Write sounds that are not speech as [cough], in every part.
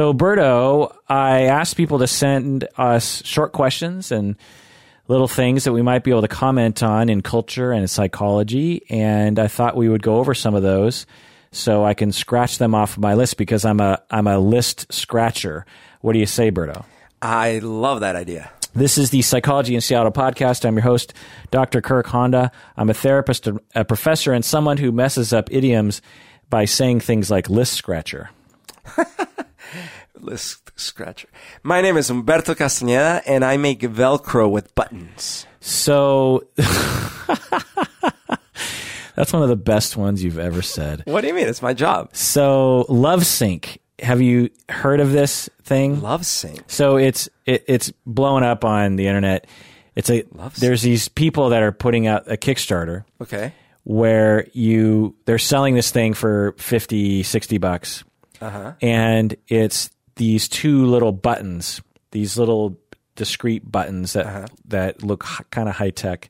So, Berto, I asked people to send us short questions and little things that we might be able to comment on in culture and in psychology. And I thought we would go over some of those so I can scratch them off my list because I'm a I'm a list scratcher. What do you say, Berto? I love that idea. This is the Psychology in Seattle podcast. I'm your host, Dr. Kirk Honda. I'm a therapist, a professor, and someone who messes up idioms by saying things like list scratcher. [laughs] list scratcher. My name is Humberto Castañeda, and I make Velcro with buttons. So. [laughs] That's one of the best ones you've ever said. What do you mean? It's my job. So, Lovesync. Have you heard of this thing? Lovesync. So it's it, it's blowing up on the internet. It's a there's these people that are putting out a Kickstarter Okay. where you they're selling this thing for 50 60 bucks. Uh-huh. And it's these two little buttons, these little discrete buttons that Uh-huh. that look kind of high tech.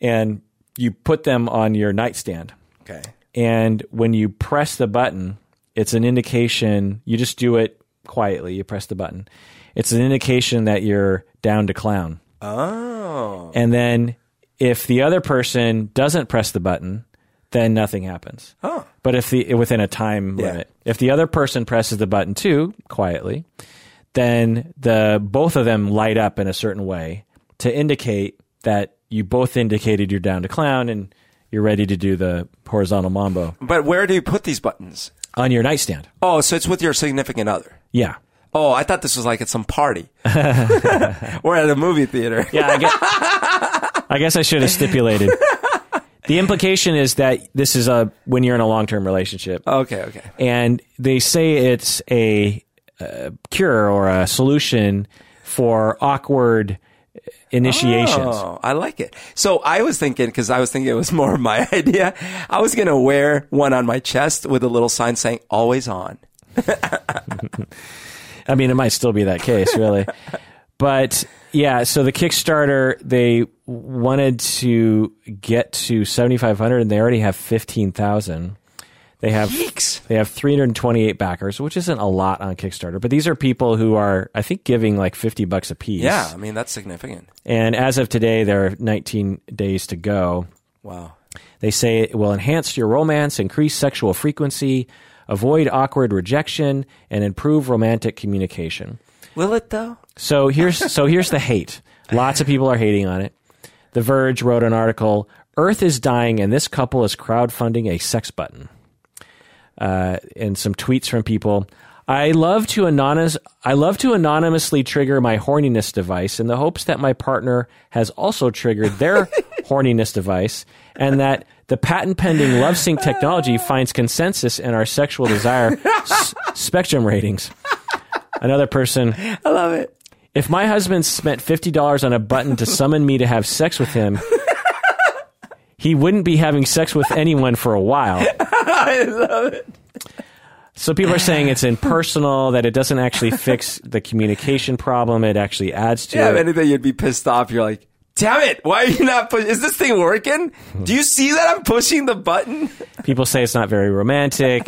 And you put them on your nightstand. Okay. And when you press the button, it's an indication, you just do it quietly, you press the button. It's an indication that you're down to clown. Oh. And then if the other person doesn't press the button, then nothing happens. Oh. But if the within a time Yeah. limit, if the other person presses the button too quietly, then the both of them light up in a certain way to indicate that you both indicated you're down to clown and you're ready to do the horizontal mambo But where do you put these buttons? on your nightstand. Oh, so it's with your significant other. Yeah. Oh, I thought this was like at some party. [laughs] or at a movie theater. Yeah, I guess, I guess I should have stipulated. [laughs] The implication is that this is a when you're in a long-term relationship. Okay, okay. and they say it's a, uh cure or a solution for awkward initiations. Oh, I like it. So I was thinking, because I was thinking it was more of my [laughs] idea, I was going to wear one on my chest with a little sign saying always on. [laughs] I mean, it might still be that case, really. But yeah, so the Kickstarter they wanted to get to 7,500, and they already have 15,000. They have Yeeks. they have 328 backers, which isn't a lot on Kickstarter, but these are people who are, I think, giving like 50 bucks a piece. Yeah, I mean, that's significant. And as of today, there are 19 days to go. Wow. They say it will enhance your romance, increase sexual frequency, avoid awkward rejection, and improve romantic communication. Will it though? So here's so here's the hate. Lots of people are hating on it. The Verge wrote an article: "Earth is dying, and this couple is crowdfunding a sex button." Uh, and some tweets from people. I love to anonymous. I love to anonymously trigger my horniness device in the hopes that my partner has also triggered their [laughs] horniness device, and that the patent pending love sync technology finds consensus in our sexual desire [laughs] s- spectrum ratings. Another person I love it. if my husband spent $50 on a button to summon me to have sex with him, [laughs] he wouldn't be having sex with anyone for a while. [laughs] I love it. So people are saying it's impersonal, that it doesn't actually fix the communication problem, it actually adds to it. Yeah, if anything, you'd be pissed off. You're like, damn it. Why are you not pushing? Is this thing working? Do you see that I'm pushing the button? [laughs] People say it's not very romantic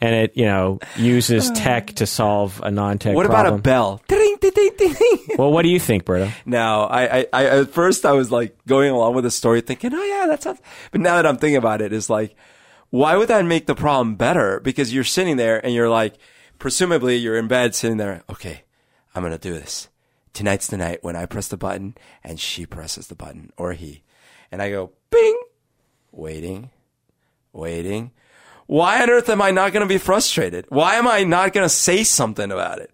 and it, you know, uses tech to solve a non-tech What problem. about a bell? Ding, ding, ding, well, what do you think, Berto? Now, I, I, I, at first I was like going along with the story thinking, oh yeah, that sounds, but now that I'm thinking about it, it's like, why would that make the problem better? Because you're sitting there and you're like, presumably you're in bed sitting there, okay, I'm going to do this. Tonight's the night when I press the button and she presses the button or he. And I go, bing, waiting, waiting. Why on earth am I not going to be frustrated? Why am I not going to say something about it?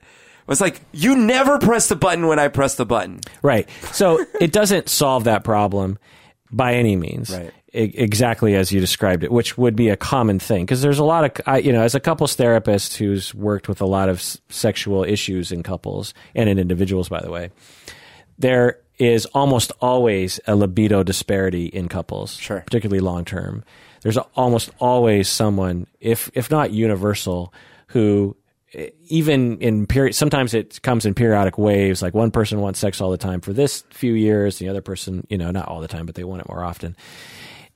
It's like, you never press the button when I press the button. Right. So it doesn't solve that problem by any means. Right. Exactly as you described it, which would be a common thing because there's a lot of, I, you know, as a couples therapist who's worked with a lot of s- sexual issues in couples and in individuals, by the way, there is almost always a libido disparity in couples, Sure. particularly long term. There's a- almost always someone, if if not universal, who even in period sometimes it comes in periodic waves like one person wants sex all the time for this few years the other person you know not all the time but they want it more often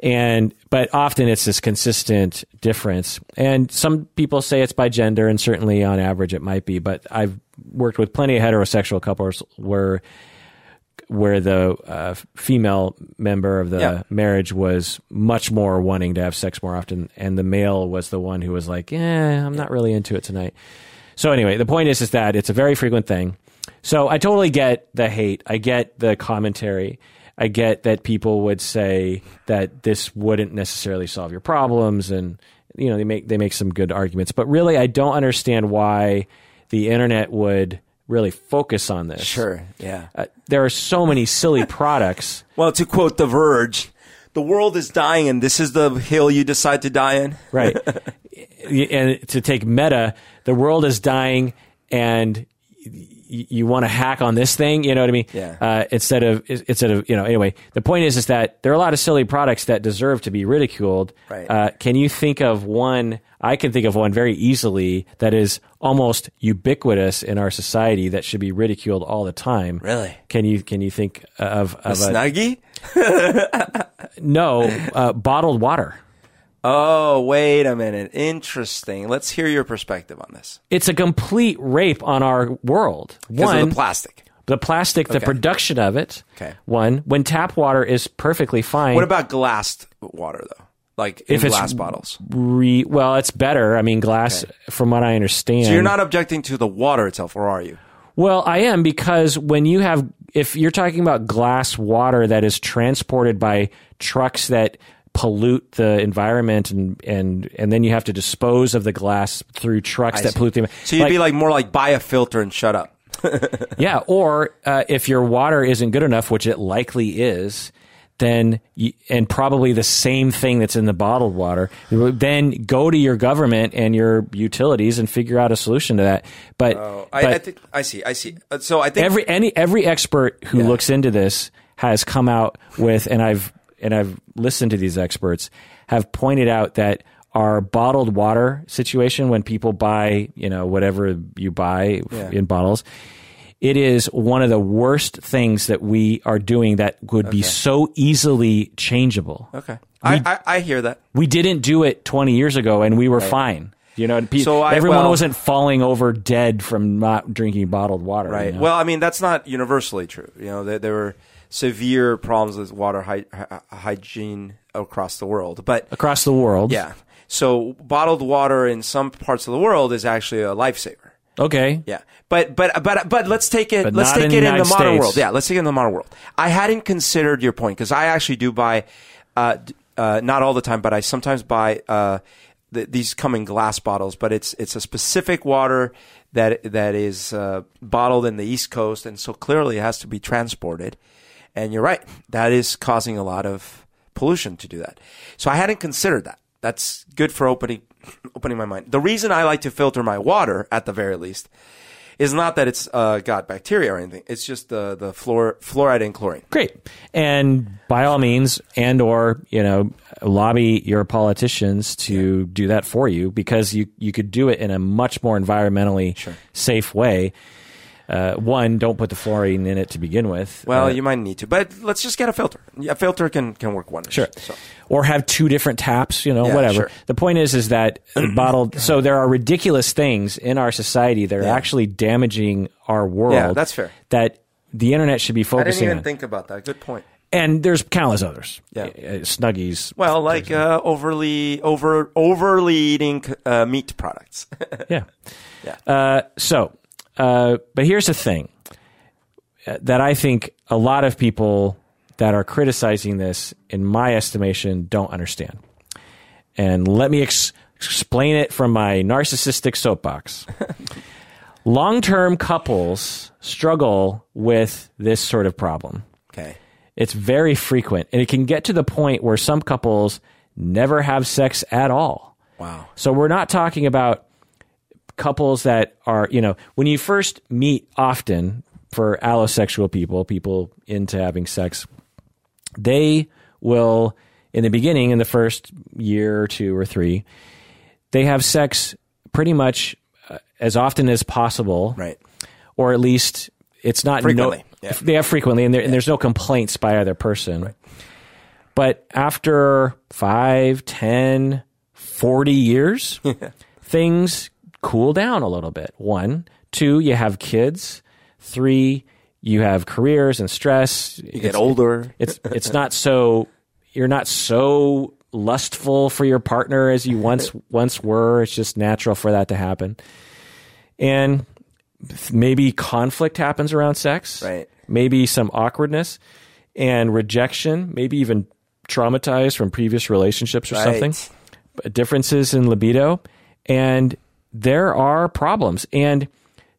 and but often it's this consistent difference. And some people say it's by gender, and certainly on average it might be. But I've worked with plenty of heterosexual couples where where the uh, female member of the Yeah. marriage was much more wanting to have sex more often, and the male was the one who was like, "Yeah, I'm not really into it tonight." So anyway, the point is is that it's a very frequent thing. So I totally get the hate. I get the commentary. I get that people would say that this wouldn't necessarily solve your problems, and you know they make they make some good arguments. But really, I don't understand why the internet would really focus on this. Sure. Yeah. Uh, there are so many silly [laughs] products. Well, to quote The Verge, the world is dying, and this is the hill you decide to die in. [laughs] right? [laughs] and to take meta, the world is dying, and you want to hack on this thing. You know what I mean? Yeah. Uh, instead of instead of you know. Anyway, the point is is that there are a lot of silly products that deserve to be ridiculed. Right. Uh, can you think of one? I can think of one very easily that is almost ubiquitous in our society that should be ridiculed all the time. Really? Can you can you think of, A of a, snuggie? [laughs] no uh, bottled water? Oh, wait a minute. Interesting. Let's hear your perspective on this. It's a complete rape on our world. Because One, of the plastic. the plastic, the Okay. production of it. Okay. One, when tap water is perfectly fine. What about glassed water, though? Like in If it's glass bottles. re, well, it's better. I mean, glass, from what I understand. So you're not objecting to the water itself, or are you? Well, I am because when you have, if you're talking about glass water that is transported by trucks that pollute the environment and and and then you have to dispose of the glass through trucks that see. pollute the environment. So you'd be like more like buy a filter and shut up. [laughs] Yeah, or uh, if your water isn't good enough, which it likely is, then you, and probably the same thing that's in the bottled water, then go to your government and your utilities and figure out a solution to that. But, Oh, I, but I think I see. I see. Uh, So I think every any every expert who looks into this has come out with, and I've and I've listened to these experts have pointed out that our bottled water situation when people buy you know whatever you buy Yeah. in bottles it is one of the worst things that we are doing that would be so easily changeable okay. I, I I hear that. we didn't do it 20 years ago and we were fine you know, So I- everyone well- wasn't falling over dead from not drinking bottled water. you Right. know? Well, I mean, that's not universally true. You know, there, there were severe problems with water hy- hy- hygiene across the world, but across the world. yeah. So bottled water in some parts of the world is actually a lifesaver. Okay. Yeah, but but but but let's take it. But let's take in it the in the modern States. world. Yeah, let's take it in the modern world. I hadn't considered your point because I actually do buy, uh, uh, not all the time, but I sometimes buy. Uh, th- these come in glass bottles, but it's it's a specific water that that is uh, bottled in the East Coast, and so clearly it has to be transported. And you're right, that is causing a lot of pollution to do that. So I hadn't considered that. That's good for opening [laughs] opening my mind. The reason I like to filter my water, at the very least, is not that it's uh, got bacteria or anything. It's just the the fluor, fluoride and chlorine. Great. And by all means, and or you know, lobby your politicians to do that for you because you you could do it in a much more environmentally safe way. Uh, one, don't put the fluorine in it to begin with. Well, Uh, you might need to, but let's just get a filter. A filter can can work wonders. Sure. So, Or have two different taps, you know, Yeah, whatever. sure. The point is, is that [clears throat] bottled. So there are ridiculous things in our society that are Yeah. actually damaging our world. Yeah, that's fair. That the internet should be focusing. I didn't even on. think about that. Good point. and there's countless others. Yeah. Uh, Snuggies. Well, like uh, overly over overly eating uh, meat products. [laughs] Yeah. Yeah. Uh, so, uh, but here's the thing uh, that I think a lot of people that are criticizing this, in my estimation, don't understand. And let me ex- explain it from my narcissistic soapbox. [laughs] Long term couples struggle with this sort of problem. okay. It's very frequent, and it can get to the point where some couples never have sex at all. Wow. So we're not talking about couples that are, you know, when you first meet often for allosexual people, people into having sex, they will, in the beginning, in the first year or two or three, they have sex pretty much uh, as often as possible, Right. or at least it's not Frequently, No, yeah. They have frequently, and, there, and there's no complaints by either person. But after five, ten, forty years, [laughs] things cool down a little bit. One, two, you have kids. Three, you have careers and stress. You get older. It's it's not so you're not so lustful for your partner as you once [laughs] once were. It's just natural for that to happen. And maybe conflict happens around sex. Right. Maybe some awkwardness and rejection, maybe even traumatized from previous relationships or Right. something. Differences in libido and there are problems and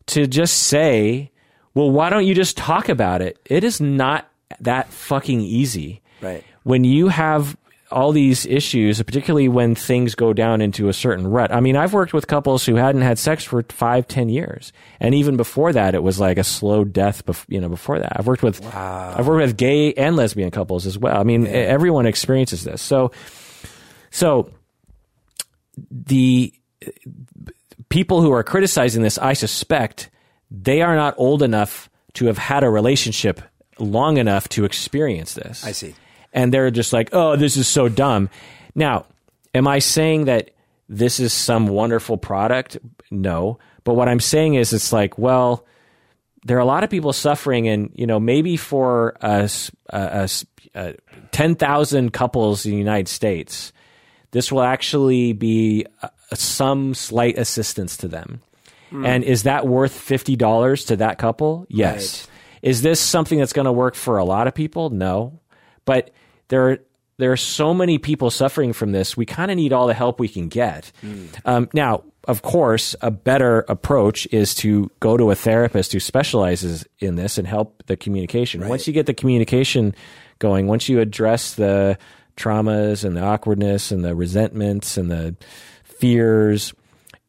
to just say, well, why don't you just talk about it? It is not that fucking easy Right. when you have all these issues, particularly when things go down into a certain rut. I mean, I've worked with couples who hadn't had sex for five, ten years, and even before that, it was like a slow death. Bef- you know, before that, I've worked with I've worked with gay and lesbian couples as well. I mean, everyone experiences this. So, so the people who are criticizing this, I suspect they are not old enough to have had a relationship long enough to experience this. I see. And they're just like, oh, this is so dumb. Now, am I saying that this is some wonderful product? No. But what I'm saying is, it's like, well, there are a lot of people suffering, and you know, maybe for us, uh, us, uh, ten thousand couples in the United States, this will actually be some slight assistance to them. And is that worth fifty dollars to that couple? Yes. Is this something that's going to work for a lot of people? No. But there are there are so many people suffering from this. We kind of need all the help we can get. Um, now, of course, a better approach is to go to a therapist who specializes in this and help the communication. Once you get the communication going, once you address the traumas and the awkwardness and the resentments and the fears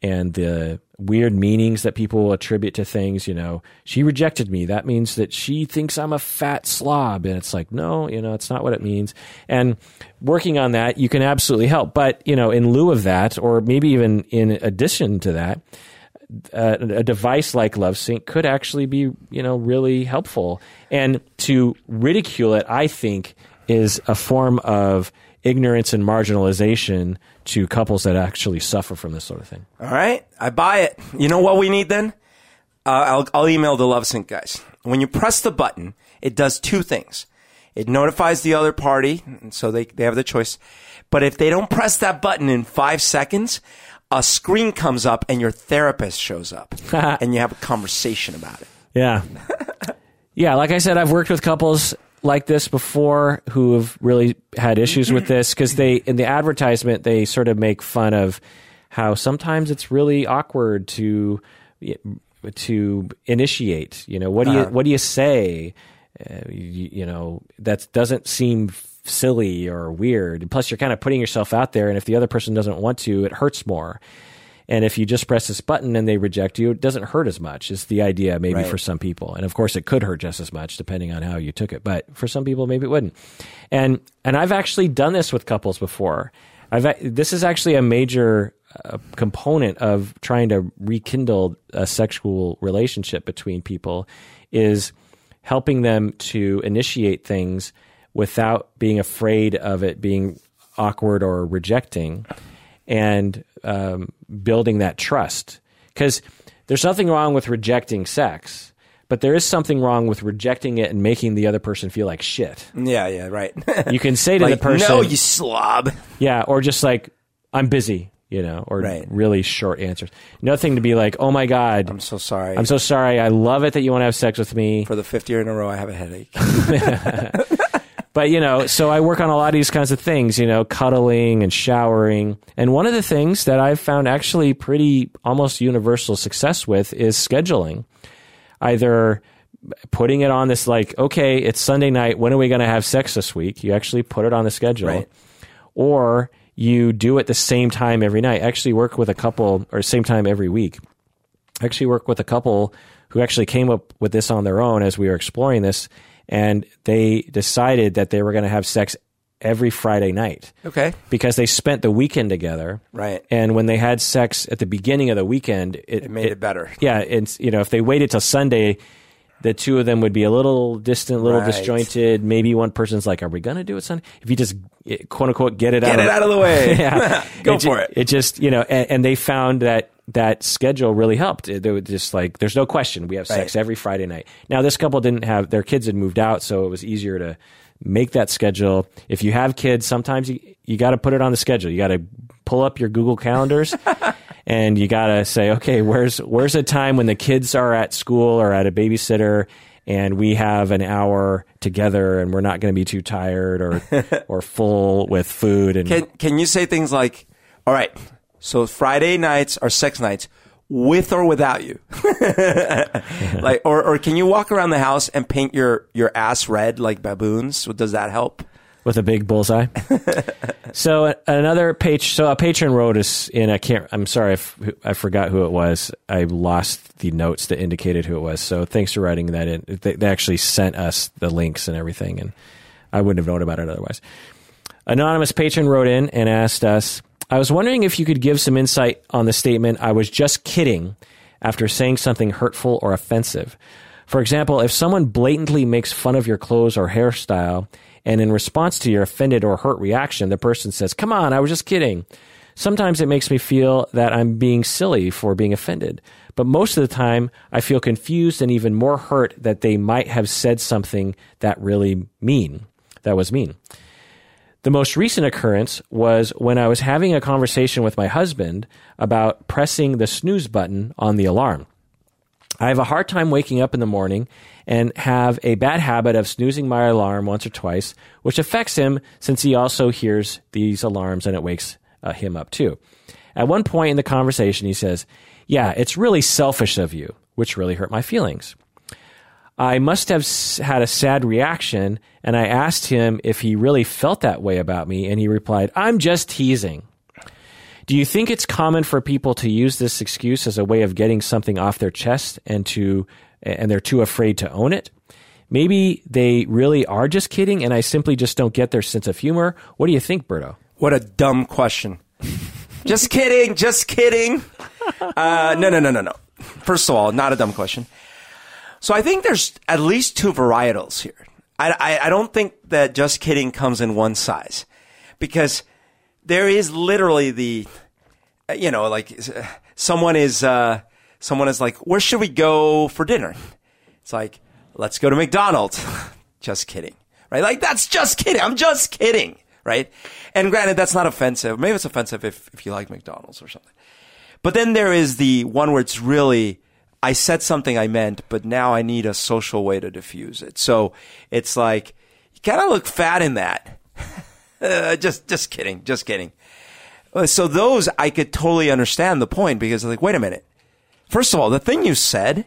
and the weird meanings that people attribute to things. You know, she rejected me. That means that she thinks I'm a fat slob. And it's like, no, you know, it's not what it means. And working on that, you can absolutely help. But, you know, in lieu of that, or maybe even in addition to that, uh, a device like LoveSync could actually be, you know, really helpful. And to ridicule it, I think, is a form of ignorance and marginalization to couples that actually suffer from this sort of thing. All right, I buy it. You know what we need then? Uh, I'll, I'll email the LoveSync guys. When you press the button, it does two things. It notifies the other party, so they, they have the choice. But if they don't press that button in five seconds, a screen comes up and your therapist shows up, [laughs] and you have a conversation about it. Yeah. [laughs] yeah, like I said, I've worked with couples like this before who have really had issues with this because they in the advertisement they sort of make fun of how sometimes it's really awkward to to initiate. You know, what do you what do you say? Uh, you, you know, that doesn't seem silly or weird. Plus, you're kind of putting yourself out there, and if the other person doesn't want to, it hurts more. And if you just press this button and they reject you, it doesn't hurt as much. Is the idea maybe Right. for some people, and of course it could hurt just as much depending on how you took it. But for some people, maybe it wouldn't. And and I've actually done this with couples before. I've this is actually a major uh, component of trying to rekindle a sexual relationship between people is helping them to initiate things without being afraid of it being awkward or rejecting and um, building that trust. Because there's nothing wrong with rejecting sex, but there is something wrong with rejecting it and making the other person feel like shit. Yeah, yeah, right. You can say to [laughs] like, the person, no, you slob. yeah, or just like, I'm busy, you know, or Right. really short answers. Nothing to be like, oh my God, I'm so sorry. I'm so sorry. I love it that you want to have sex with me. For the fifth year in a row, I have a headache. [laughs] [laughs] But you know, so I work on a lot of these kinds of things, you know, cuddling and showering. And one of the things that I've found actually pretty almost universal success with is scheduling. Either putting it on this like, okay, it's Sunday night, when are we going to have sex this week? You actually put it on the schedule. Right. Or you do it the same time every night. I actually work with a couple or same time every week. I actually work with a couple who actually came up with this on their own as we were exploring this, and they decided that they were going to have sex every Friday night Okay. because they spent the weekend together. Right. And when they had sex at the beginning of the weekend, it, It made it better. Yeah, it's you know if they waited till Sunday, the two of them would be a little distant, a little Right. disjointed. Maybe one person's like, "Are we going to do it Sunday?" If you just eh, quote unquote get it Get out, it of, out of the way. [laughs] yeah, [laughs] Go ju- for it. It just you know, and, and they found that that schedule really helped. They were just like, "There's no question, we have sex Right. every Friday night." Now this couple didn't have their kids had moved out, so it was easier to make that schedule. If you have kids, sometimes you you got to put it on the schedule. You got to pull up your Google calendars. [laughs] And you gotta say, okay, where's where's a time when the kids are at school or at a babysitter, and we have an hour together, and we're not going to be too tired or [laughs] or full with food. And Can can you say things like, "All right, so Friday nights are sex nights, with or without you," [laughs] like, or or can you walk around the house and paint your your ass red like baboons? Does that help? with a big bullseye. [laughs] so another page. So a patron wrote us in. I can't. I'm sorry. I, f- I forgot who it was. I lost the notes that indicated who it was. So thanks for writing that in. They, they actually sent us the links and everything, and I wouldn't have known about it otherwise. Anonymous patron wrote in and asked us. I was wondering if you could give some insight on the statement, I was just kidding, after saying something hurtful or offensive. For example, if someone blatantly makes fun of your clothes or hairstyle, and in response to your offended or hurt reaction, the person says, Come on, I was just kidding. Sometimes it makes me feel that I'm being silly for being offended. But most of the time, I feel confused and even more hurt that they might have said something that really mean, that was mean. The most recent occurrence was when I was having a conversation with my husband about pressing the snooze button on the alarm. I have a hard time waking up in the morning and have a bad habit of snoozing my alarm once or twice, which affects him since he also hears these alarms and it wakes uh, him up too. At one point in the conversation, he says, Yeah, it's really selfish of you, which really hurt my feelings. I must have had a sad reaction, and I asked him if he really felt that way about me, and he replied, I'm just teasing. Do you think it's common for people to use this excuse as a way of getting something off their chest and to and they're too afraid to own it? Maybe they really are just kidding and I simply just don't get their sense of humor. What do you think, Berto? What a dumb question. just kidding. Just kidding. Uh, no, no, no, no, no. First of all, not a dumb question. So I think there's at least two varietals here. I, I, I don't think that just kidding comes in one size because there is literally the, uh, you know, like uh, someone is, uh, someone is like, where should we go for dinner? It's like, let's go to McDonald's. [laughs] just kidding. Right? Like, that's just kidding. I'm just kidding. Right? And granted, that's not offensive. Maybe it's offensive if, if you like McDonald's or something. But then there is the one where it's really, I said something I meant, but now I need a social way to diffuse it. So it's like, you kind of look fat in that. [laughs] Uh, just, just kidding. Just kidding. Uh, So those I could totally understand the point because like, wait a minute. First of all, the thing you said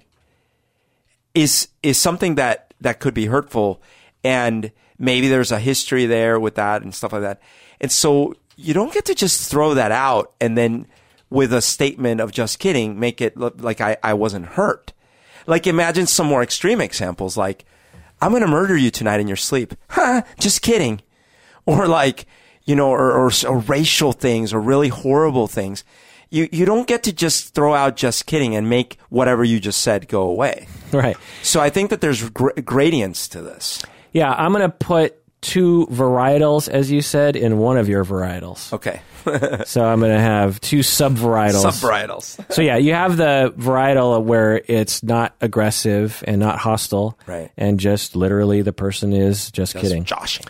is is something that that could be hurtful, and maybe there's a history there with that and stuff like that. And so you don't get to just throw that out and then with a statement of just kidding make it look like I, I wasn't hurt. Like imagine some more extreme examples like I'm going to murder you tonight in your sleep. Huh, just kidding. Or like, you know, or, or, or racial things or really horrible things. You, you don't get to just throw out just kidding and make whatever you just said go away. Right. So I think that there's gr- gradients to this. Yeah, I'm going to put two varietals, as you said, in one of your varietals. Okay. [laughs] So I'm going to have two subvarietals. Subvarietals. [laughs] So yeah, you have the varietal where it's not aggressive and not hostile, Right. And just literally the person is just, kidding. Joshing.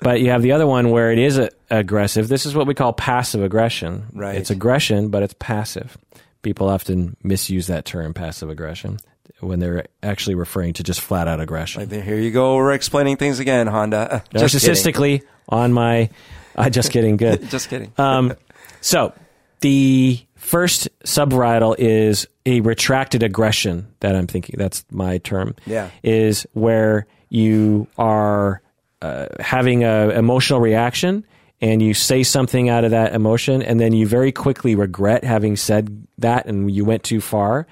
But you have the other one where it is a, aggressive. This is what we call passive aggression. Right. It's aggression, but it's passive. People often misuse that term, passive aggression, when they're actually referring to just flat out aggression. There- Here you go. We're explaining things again, Honda. [laughs] Narcissistically on my. Uh, just kidding. Good. [laughs] Just kidding. Um, so the first subvarietal is a retracted aggression that I'm thinking. That's my term. Yeah. Is where you are uh, having a emotional reaction and you say something out of that emotion and then you very quickly regret having said that and you went too far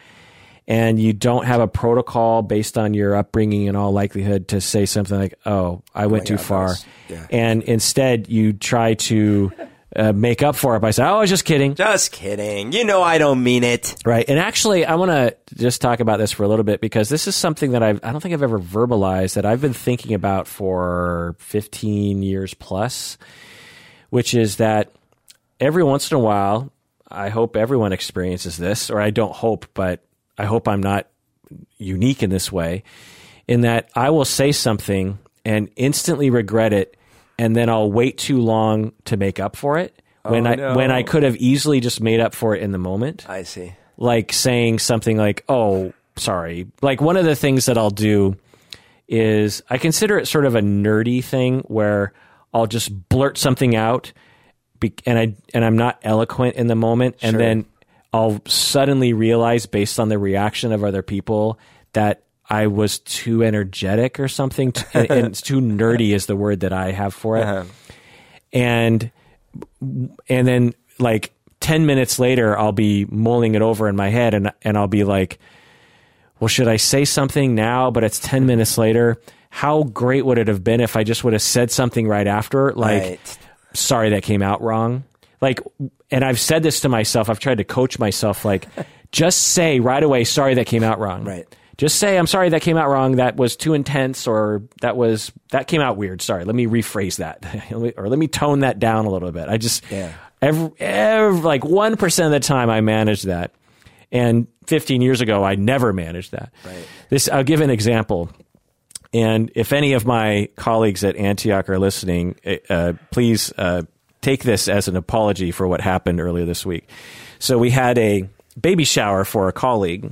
and you don't have a protocol based on your upbringing in all likelihood to say something like, "Oh, I went too God, far," yeah. and instead you try to uh, make up for it by saying, "Oh, I was just kidding." Just kidding. You know I don't mean it. Right. And actually, I want to just talk about this for a little bit because this is something that I've, I don't think I've ever verbalized that I've been thinking about for 15 years plus, which is that every once in a while, I hope everyone experiences this, or I don't hope, but I hope I'm not unique in this way, in that I will say something and instantly regret it, and then I'll wait too long to make up for it when Oh, I no. when I could have easily just made up for it in the moment I see. like saying something like, "Oh, sorry." Like one of the things that I'll do is I consider it sort of a nerdy thing where I'll just blurt something out, be- and I and I'm not eloquent in the moment, and Sure. then I'll suddenly realize based on the reaction of other people that I was too energetic or something, t- and, and it's too nerdy is the word that I have for it. Uh-huh. and and then like 10 minutes later I'll be mulling it over in my head and and I'll be like well should I say something now? But it's 10 minutes later. How great would it have been if I just would have said something right after? Like Right. sorry that came out wrong like and I've said this to myself I've tried to coach myself like [laughs] just say right away sorry that came out wrong. Right. just say i'm sorry that came out wrong. That was too intense or that was that came out weird. Sorry let me rephrase that. [laughs] Or let me tone that down a little bit. I just Yeah. every, every like 1% of the time i manage that. And 15 years ago i never managed that. Right. this i'll give an example. And if any of my colleagues at Antioch are listening, uh, please uh, take this as an apology for what happened earlier this week. So we had a baby shower for a colleague,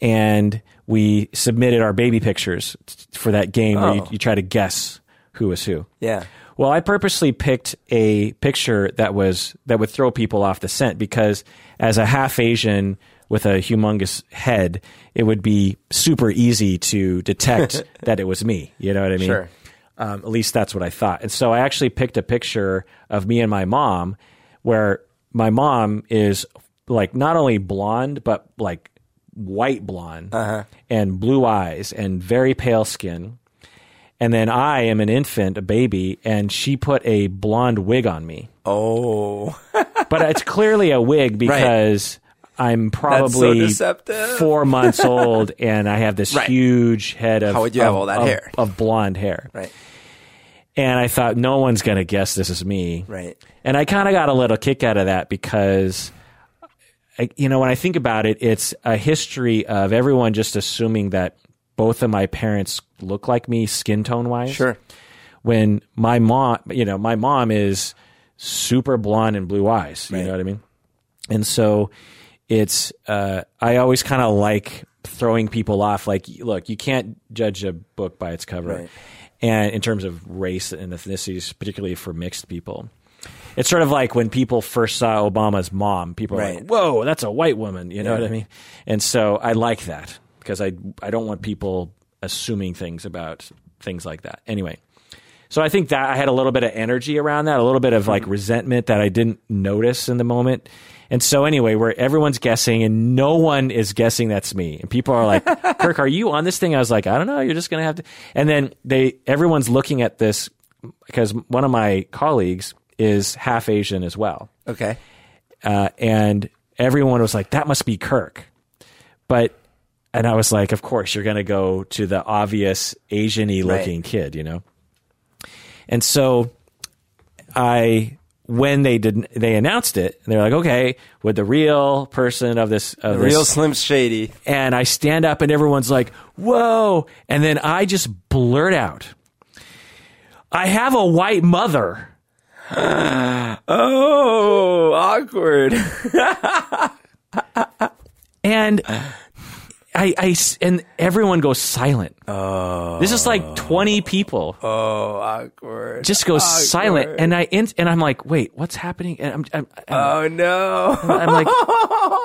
and we submitted our baby pictures for that game where you, Oh. you try to guess who was who. Yeah. Well, I purposely picked a picture that was that would throw people off the scent because as a half Asian with a humongous head, it would be super easy to detect [laughs] that it was me. You know what I mean? Sure. Um, at least that's what I thought. And so I actually picked a picture of me and my mom where my mom is like not only blonde but like white blonde and blue eyes and very pale skin. And then I am an infant, a baby, and she put a blonde wig on me. Oh. [laughs] But it's clearly a wig because I'm probably deceptive. four [laughs] months old and I have this Right. huge head of How would you of, have all that of- hair? of blonde hair. right. And I thought no one's going to guess this is me. Right. And I kind of got a little kick out of that because, I, you know, when I think about it, it's a history of everyone just assuming that both of my parents look like me skin tone wise. Sure. When my mom, you know, my mom is super blonde and blue eyes. You Right. know what I mean? And so it's, uh, I always kind of like throwing people off. Like, look, you can't judge a book by its cover. Right. And in terms of race and ethnicities, particularly for mixed people. It's sort of like when people first saw Obama's mom, people are Right. like, whoa, that's a white woman. You know Yeah. what I mean? And so I like that because I, I don't want people assuming things about things like that. Anyway, so I think that I had a little bit of energy around that, a little bit of like resentment that I didn't notice in the moment. And so anyway, where everyone's guessing and no one is guessing that's me. And people are like, [laughs] Kirk, are you on this thing? I was like, I don't know. You're just going to have to. And then they, everyone's looking at this because one of my colleagues is half Asian as well. Okay. Uh, and everyone was like, that must be Kirk. But, and I was like, of course, you're going to go to the obvious Asian y looking kid, you know? And so I, when they didn't, they announced it, and they're like, okay, with the real person of this, of this, Real Slim Shady. and I stand up and everyone's like, whoa. And then I just blurt out, I have a white mother. [sighs] Oh, awkward. [laughs] And I, I and everyone goes silent. Oh. This is like 20 people Oh, awkward. just goes Awkward. silent. And I, in- and I'm like, wait, what's happening? And I'm, I'm, I'm Oh no. I'm like,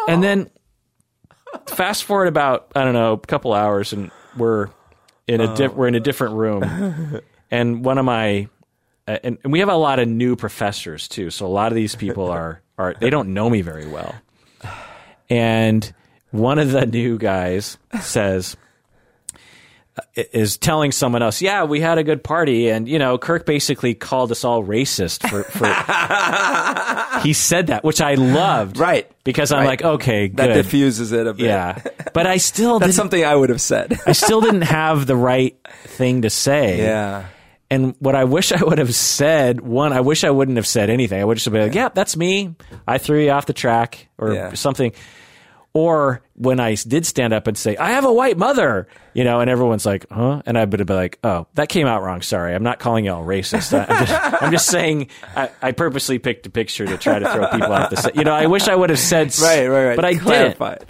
[laughs] and then fast forward about I don't know a couple hours, and we're in a di- we're in a different room, [laughs] and one of my uh, and, and we have a lot of new professors too, so a lot of these people are are they don't know me very well, [sighs] and one of the new guys says. Uh, is telling someone else, "Yeah, we had a good party," and you know, Kirk basically called us all racist for. for [laughs] he said that, which I loved, Right. Because I'm Right. like, okay, good. That diffuses it a bit. yeah. But I still That's something I would have said. I still didn't [laughs] have the right thing to say. yeah. And what I wish I would have said, one, I wish I wouldn't have said anything. I would just have been like, "Yeah, that's me. I threw you off the track," or Yeah. something. Or when I did stand up and say, "I have a white mother," you know, and everyone's like, "Huh?" And I would have been like, "Oh, that came out wrong. Sorry, I'm not calling y'all racist. I'm just, [laughs] I'm just saying I, I purposely picked a picture to try to throw people off the set. You know, I wish I would have said, Right, right, right. but I didn't. It.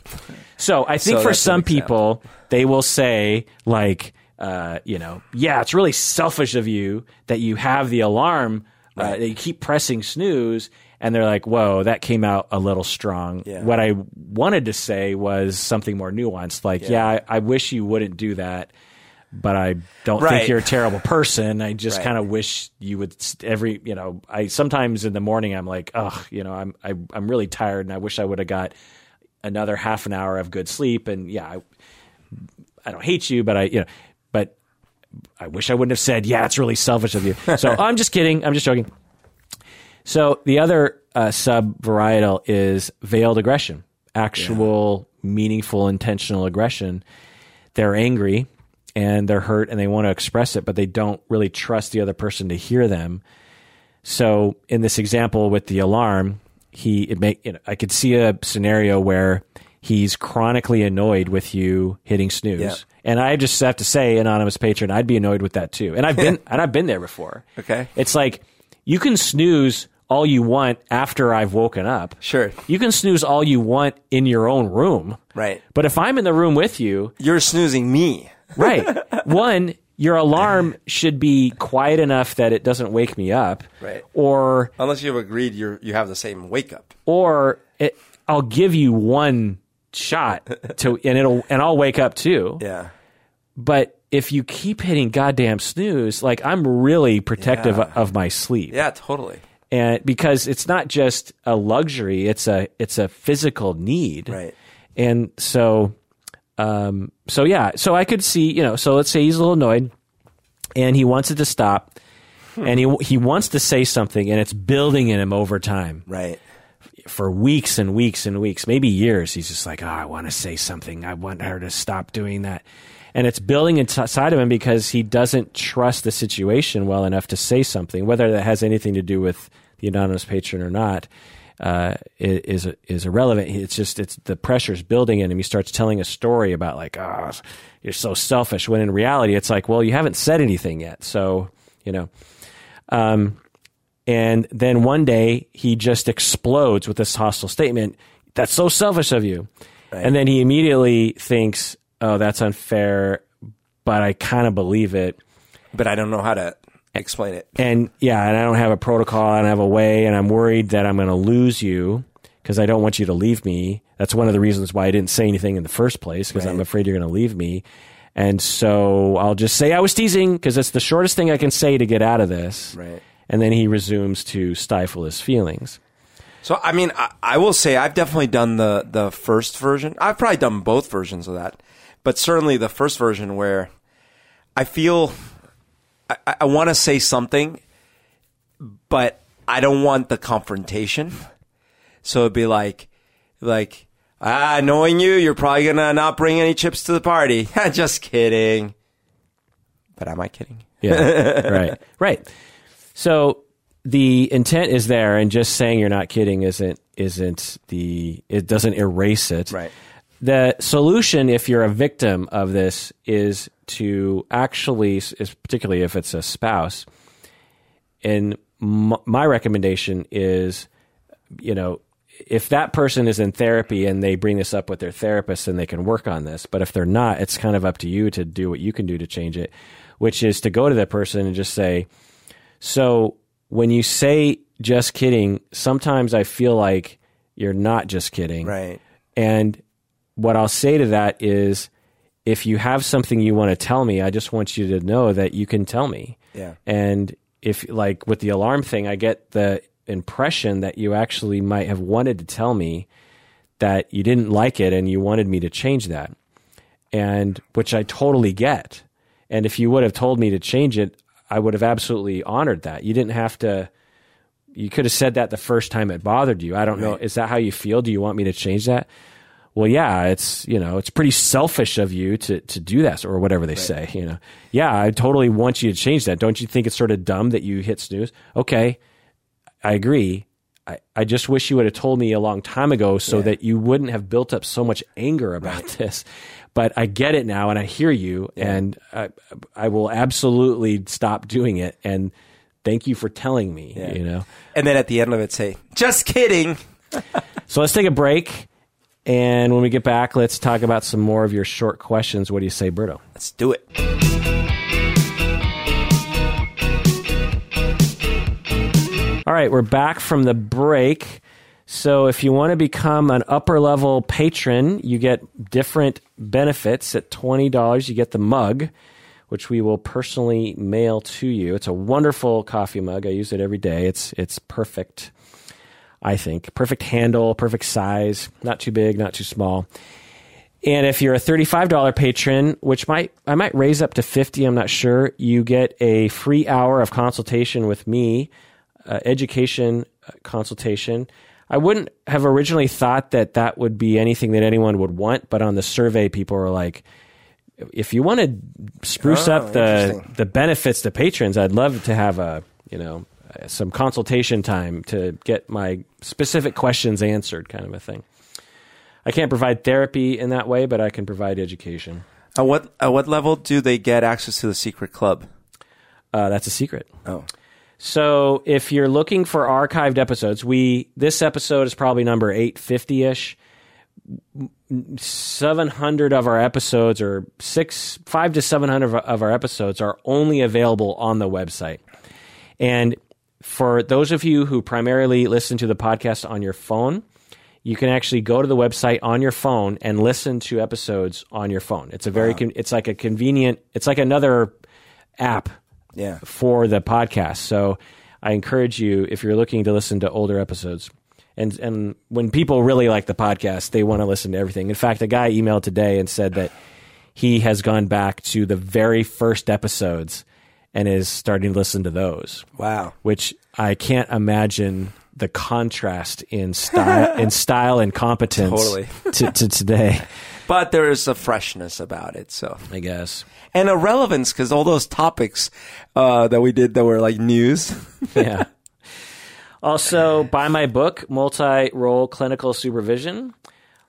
So I think So for some people, they will say like, uh, you know, yeah, it's really selfish of you that you have the alarm, uh, Right. that you keep pressing snooze, and they're like, whoa, that came out a little strong. Yeah. What I wanted to say was something more nuanced, like, yeah, I, I wish you wouldn't do that. But I don't Right. think you're a terrible person. I just Right. kind of wish you would every, you know, I sometimes in the morning I'm like, ugh, you know, I'm I, I'm really tired and I wish I would have got another half an hour of good sleep. And yeah, I, I don't hate you, but I, you know, but I wish I wouldn't have said, yeah, it's really selfish of you. [laughs] So I'm just kidding. I'm just joking. So the other uh, sub varietal is veiled aggression, actual, meaningful, intentional aggression. They're angry and they're hurt and they want to express it, but they don't really trust the other person to hear them. So in this example with the alarm, he it make you know, I could see a scenario where he's chronically annoyed with you hitting snooze. Yeah. And I just have to say, anonymous patron, I'd be annoyed with that too. And I've been [laughs] and I've been there before. Okay. It's like you can snooze all you want after I've woken up. Sure. You can snooze all you want in your own room. Right. But if I'm in the room with you, You're snoozing me. [laughs] right. One, your alarm should be quiet enough that it doesn't wake me up. Right. Or Unless you've agreed you're, you have the same wake up. or it, I'll give you one shot to and it'll and I'll wake up too. Yeah. But if you keep hitting goddamn snooze, like I'm really protective Yeah. of my sleep. Yeah, totally. And because it's not just a luxury it's a it's a physical need Right. and so um so yeah so i could see you know so let's say he's a little annoyed and he wants it to stop and he he wants to say something and it's building in him over time Right. for weeks and weeks and weeks maybe years he's just like oh i want to say something i want her to stop doing that and it's building inside of him because he doesn't trust the situation well enough to say something whether that has anything to do with the anonymous patron or not uh, is is irrelevant. It's just it's the pressure's building in him. He starts telling a story about like, oh, you're so selfish. When in reality, it's like, well, you haven't said anything yet, so you know. Um, and then one day he just explodes with this hostile statement. That's so selfish of you. And then he immediately thinks, oh, that's unfair, but I kind of believe it. But I don't know how to explain it. And yeah, and I don't have a protocol, and I don't have a way, and I'm worried that I'm going to lose you because I don't want you to leave me. That's one of the reasons why I didn't say anything in the first place because I'm afraid you're going to leave me. And so I'll just say I was teasing because it's the shortest thing I can say to get out of this. Right. And then he resumes to stifle his feelings. So I mean, I, I will say I've definitely done the the first version. I've probably done both versions of that, but certainly the first version where I feel I, I want to say something, but I don't want the confrontation. So it'd be like, like, ah, knowing you, you're probably gonna not bring any chips to the party. [laughs] Just kidding. But am I kidding? Yeah. [laughs] right. Right. So the intent is there, and just saying you're not kidding isn't isn't the it doesn't erase it. Right. The solution, if you're a victim of this, is to actually, is particularly if it's a spouse. And m- my recommendation is, you know, if that person is in therapy and they bring this up with their therapist, then they can work on this. But if they're not, it's kind of up to you to do what you can do to change it, which is to go to that person and just say, so when you say just kidding, sometimes I feel like you're not just kidding. Right. And what I'll say to that is if you have something you want to tell me, I just want you to know that you can tell me. Yeah. And if, like with the alarm thing, I get the impression that you actually might have wanted to tell me that you didn't like it and you wanted me to change that. And which I totally get. And if you would have told me to change it, I would have absolutely honored that. You didn't have to. You could have said that the first time it bothered you. I don't know. Is that how you feel? Do you want me to change that? Well, yeah, it's you know it's pretty selfish of you to to do that or whatever they say. You know, yeah, I totally want you to change that. Don't you think it's sort of dumb that you hit snooze? Okay, I agree. I, I just wish you would have told me a long time ago so that you wouldn't have built up so much anger about this. But I get it now and I hear you and I, I will absolutely stop doing it. And thank you for telling me, you know? And then at the end of it, say, "Just kidding." [laughs] So let's take a break. And when we get back, let's talk about some more of your short questions. What do you say, Berto? Let's do it. All right, we're back from the break. So, if you want to become an upper level patron, you get different benefits. At $20, you get the mug, which we will personally mail to you. It's a wonderful coffee mug. I use it every day. It's, it's perfect, I think. Perfect handle, perfect size, not too big, not too small. And if you're a $35 patron, which might I might raise up to 50, I'm not sure, you get a free hour of consultation with me, uh, education uh, consultation. I wouldn't have originally thought that that would be anything that anyone would want, but on the survey people were like if you want to spruce Oh, up the the benefits to patrons, I'd love to have a, you know, some consultation time to get my specific questions answered kind of a thing. I can't provide therapy in that way, but I can provide education. At what at what level do they get access to the secret club? Uh, that's a secret. Oh, So if you're looking for archived episodes, we this episode is probably number 850 ish. 700 of our episodes, or six, five to 700 of our episodes, are only available on the website. And for those of you who primarily listen to the podcast on your phone, you can actually go to the website on your phone and listen to episodes on your phone. It's a very, con- it's like a convenient, it's like another app yeah. for the podcast. So I encourage you if you're looking to listen to older episodes. And and when people really like the podcast, they want to listen to everything. In fact, a guy emailed today and said that he has gone back to the very first episodes and is starting to listen to those, Wow. which I can't imagine the contrast in style [laughs] in style and competence Totally. [laughs] to, to today, But there is a freshness about it, so I guess. and a relevance because all those topics uh, that we did that were like news. [laughs] yeah. Also, buy my book, Multi Role Clinical Supervision.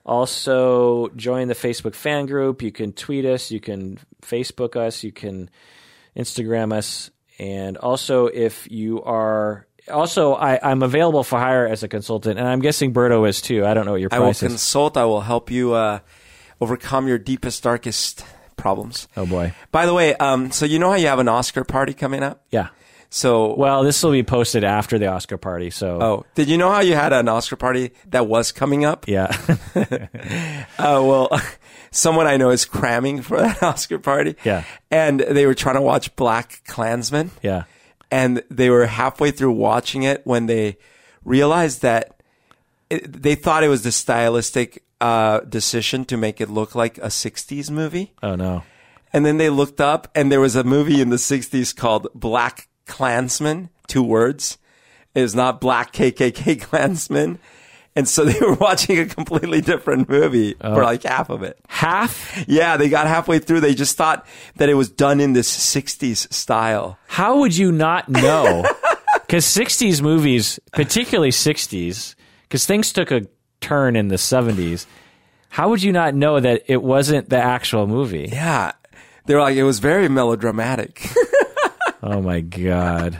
Also, join the Facebook fan group. You can tweet us, you can Facebook us, you can Instagram us. And also, if you are. Also, I, I'm available for hire as a consultant, and I'm guessing Berto is too. I don't know what your I will is. consult. I will help you uh, overcome your deepest, darkest problems. oh boy, By the way, um, so you know how you have an Oscar party coming up? yeah. So, Well, this will be posted after the Oscar party, so oh, did you know how you had an Oscar party that was coming up? yeah. [laughs] Uh, well, [laughs] someone I know is cramming for that [laughs] Oscar party. Yeah. And they were trying to watch Black Klansman. yeah. and they were halfway through watching it when they realized that it, they thought it was the stylistic uh, decision to make it look like a 60s movie. Oh no. And then they looked up and there was a movie in the 60s called Black Klansman, two words. It is not Black KKK [laughs] Klansman. And so they were watching a completely different movie for oh. like half of it. Half Yeah, they got halfway through. They just thought that it was done in this 60s style. How would you not know? [laughs] Because 60s movies, particularly 60s, because things took a turn in the 70s, how would you not know that it wasn't the actual movie? Yeah. They're like, it was very melodramatic. [laughs] Oh my God.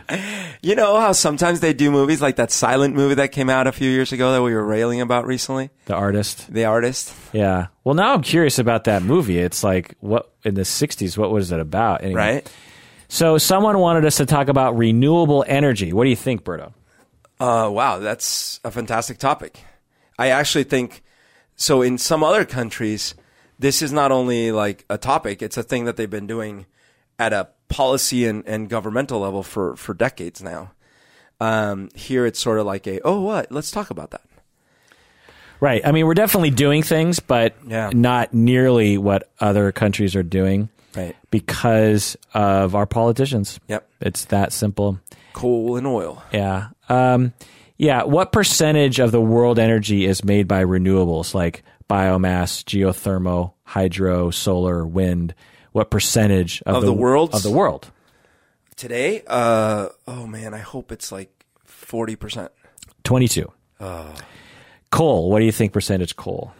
you know how sometimes they do movies like that silent movie that came out a few years ago that we were railing about recently? The artist. The artist? Yeah. Well, now I'm curious about that movie. It's like, what in the 60s, what was it about? Anyway. Right? So, someone wanted us to talk about renewable energy. What do you think, Berto? Uh, wow, that's a fantastic topic. I actually think so. In some other countries, this is not only like a topic; it's a thing that they've been doing at a policy and, and governmental level for for decades now. Um, here, it's sort of like a oh, what? Let's talk about that. Right. I mean, we're definitely doing things, but Yeah. not nearly what other countries are doing. Right. because of our politicians. Yep. It's that simple. Coal and oil. Yeah. Um, yeah. What percentage of the world energy is made by renewables like biomass, geothermal, hydro, solar, wind? What percentage of, Of the world of the world? Today, uh, oh man, I hope it's like 40%. Twenty-two. Coal. What do you think percentage coal?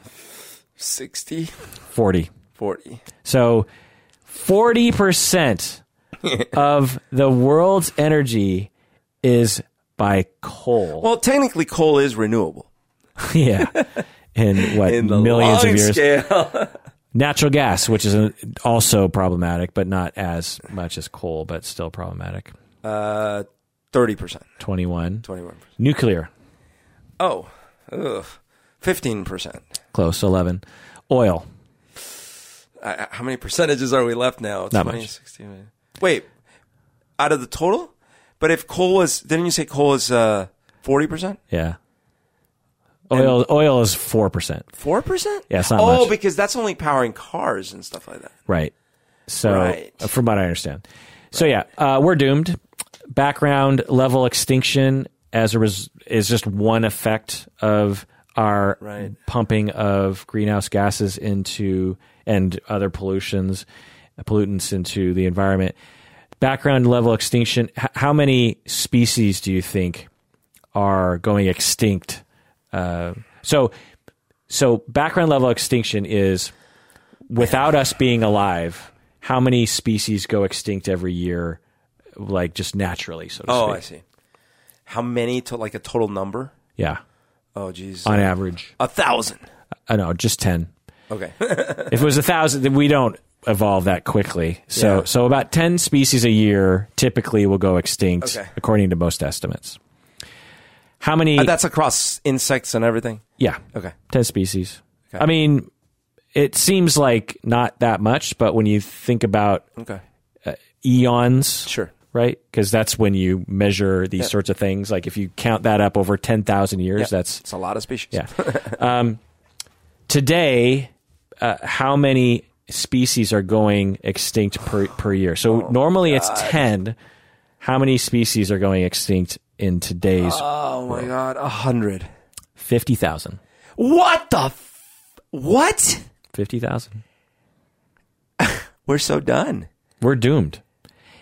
60, Forty. 40. So, forty percent [laughs] of the world's energy is by coal. Well, technically, coal is renewable. [laughs] yeah. In what [laughs] In the millions of years? scale. Natural gas, which is also problematic, but not as much as coal, but still problematic. uh, 30%. 21. 21%. Nuclear, Oh, ugh. 15%. close, 11. Oil, Uh, how many percentages are we left now? Not 20, much. 60, Wait, out of the total? But if coal was, didn't you say coal is uh, 40%? yeah. Oil, oil is 4%. 4%? Yeah, it's not Oh, much. because that's only powering cars and stuff like that. Right. So, Right. uh, from what I understand. So, yeah, uh, we're doomed. Background level extinction as a res- is just one effect of our Right. pumping of greenhouse gases into and other pollutions, pollutants into the environment. Background level extinction. H- how many species do you think are going extinct? Uh, so, so background level extinction is without us being alive, how many species go extinct every year, like just naturally, so to Oh, speak? I see. How many to like a total number? Yeah, Oh, geez. on average. a thousand. I know, just ten. Okay. [laughs] if it was a thousand, then we don't evolve that quickly. So, Yeah. so about ten species a year typically will go extinct, Okay. according to most estimates. How many? Uh, that's across insects and everything. yeah, Okay. ten species. Okay. I mean, it seems like not that much, but when you think about Okay. eons, Sure. right? Because that's when you measure these sorts of things. Like if you count that up over 10,000 years, Yeah. that's, It's a lot of species. yeah. [laughs] um, today, uh, how many species are going extinct per, per year? So normally it's 10. How many species are going extinct in today's Oh my god, a hundred. 50,000? What the? F- what? 50,000. [laughs] We're so done. We're doomed.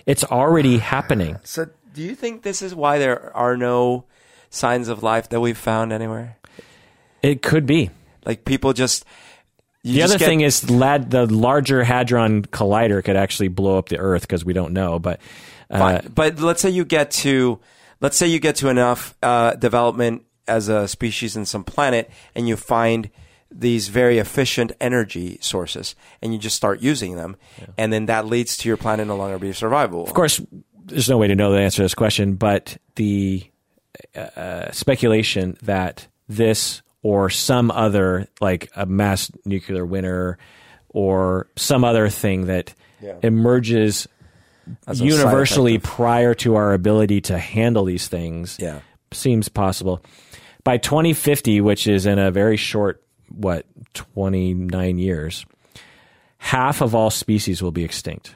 It's already happening. [sighs] So, do you think this is why there are no signs of life that we've found anywhere? It could be. Like people just. The just other get- thing is, lad, the larger hadron collider could actually blow up the Earth because we don't know. But uh, but let's say you get to, let's say you get to enough uh, development as a species in some planet, and you find these very efficient energy sources, and you just start using them, and then that leads to your planet no longer being survivable. of course, there's no way to know the answer to this question. But the uh, speculation that this or some other, like a mass nuclear winter, or some other thing that Yeah. emerges As a side universally prior to our ability to handle these things yeah. seems possible. By 2050, which is in a very short, what, 29 years, half of all species will be extinct.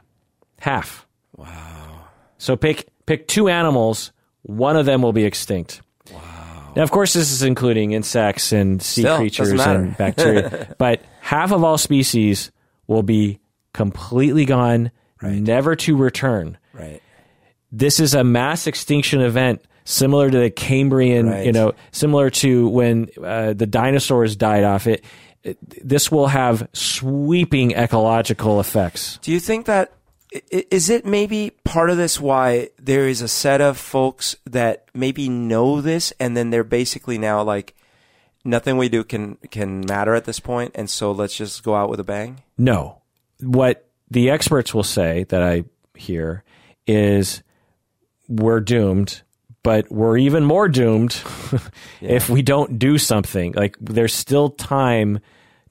Half. Wow. So pick pick two animals, one of them will be extinct. Wow. Now, of course, this is including insects and sea Still, creatures and [laughs] bacteria, but half of all species will be completely gone, never to return Right. this is a mass extinction event similar to the Cambrian, Right. you know, similar to when uh, the dinosaurs died off. It, it this will have sweeping ecological effects. Do you think that is it maybe part of this why there is a set of folks that maybe know this and then they're basically now like nothing we do can can matter at this point and so let's just go out with a bang? No, what the experts will say that I hear is we're doomed. But we're even more doomed [laughs] if we don't do something. Like there's still time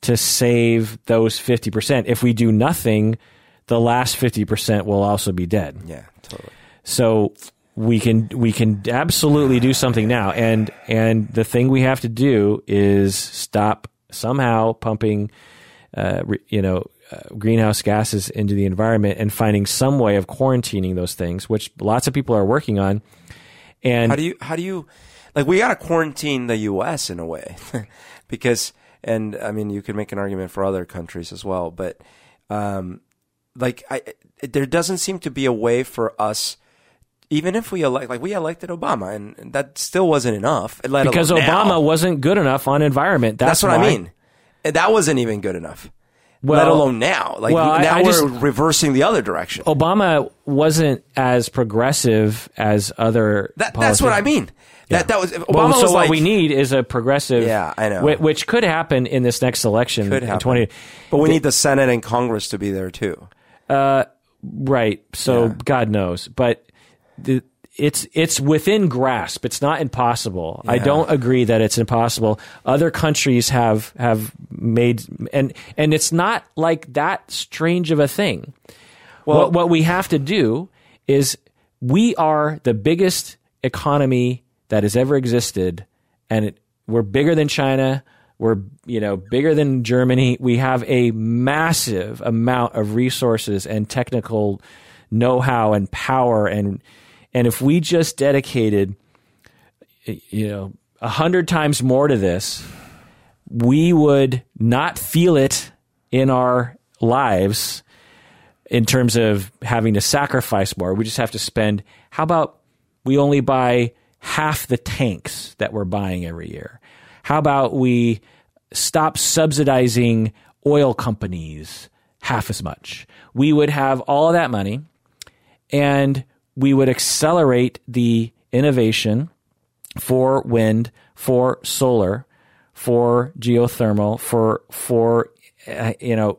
to save those 50%. If we do nothing, the last 50% will also be dead. Yeah, totally. So we can we can absolutely do something now and and the thing we have to do is stop somehow pumping uh, you know greenhouse gases into the environment and finding some way of quarantining those things, which lots of people are working on. And How do you how do you like we got to quarantine the US in a way [laughs] because and I mean you could make an argument for other countries as well but um like I there doesn't seem to be a way for us even if we elect like we elected Obama and, that still wasn't enough because Obama now. wasn't good enough on environment. That's, that's what why- I mean And that wasn't even good enough let alone now like well, now I we're just- reversing the other direction Obama wasn't as progressive as other. that, that's what I mean that that was Obama Well, so was what like we need is a progressive. Yeah, I know. whi- Which could happen in this next election. could in happen 20, but we need the Senate and Congress to be there too uh, right. So Yeah. God knows, but the, it's it's within grasp. It's not impossible. I don't agree that it's impossible. Other countries have have made and and it's not like that strange of a thing. Well- what, what we have to do is we are the biggest economy that has ever existed, and it, we're bigger than China. We're you know bigger than Germany. We have a massive amount of resources and technical know-how and power, and and if we just dedicated, you know, a hundred times more to this, we would not feel it in our lives in terms of having to sacrifice more. We just have to spend. How about we only buy half the tanks that we're buying every year? How about we stop subsidizing oil companies half as much? We would have all that money and we would accelerate the innovation for wind, for solar, for geothermal, for for uh, you know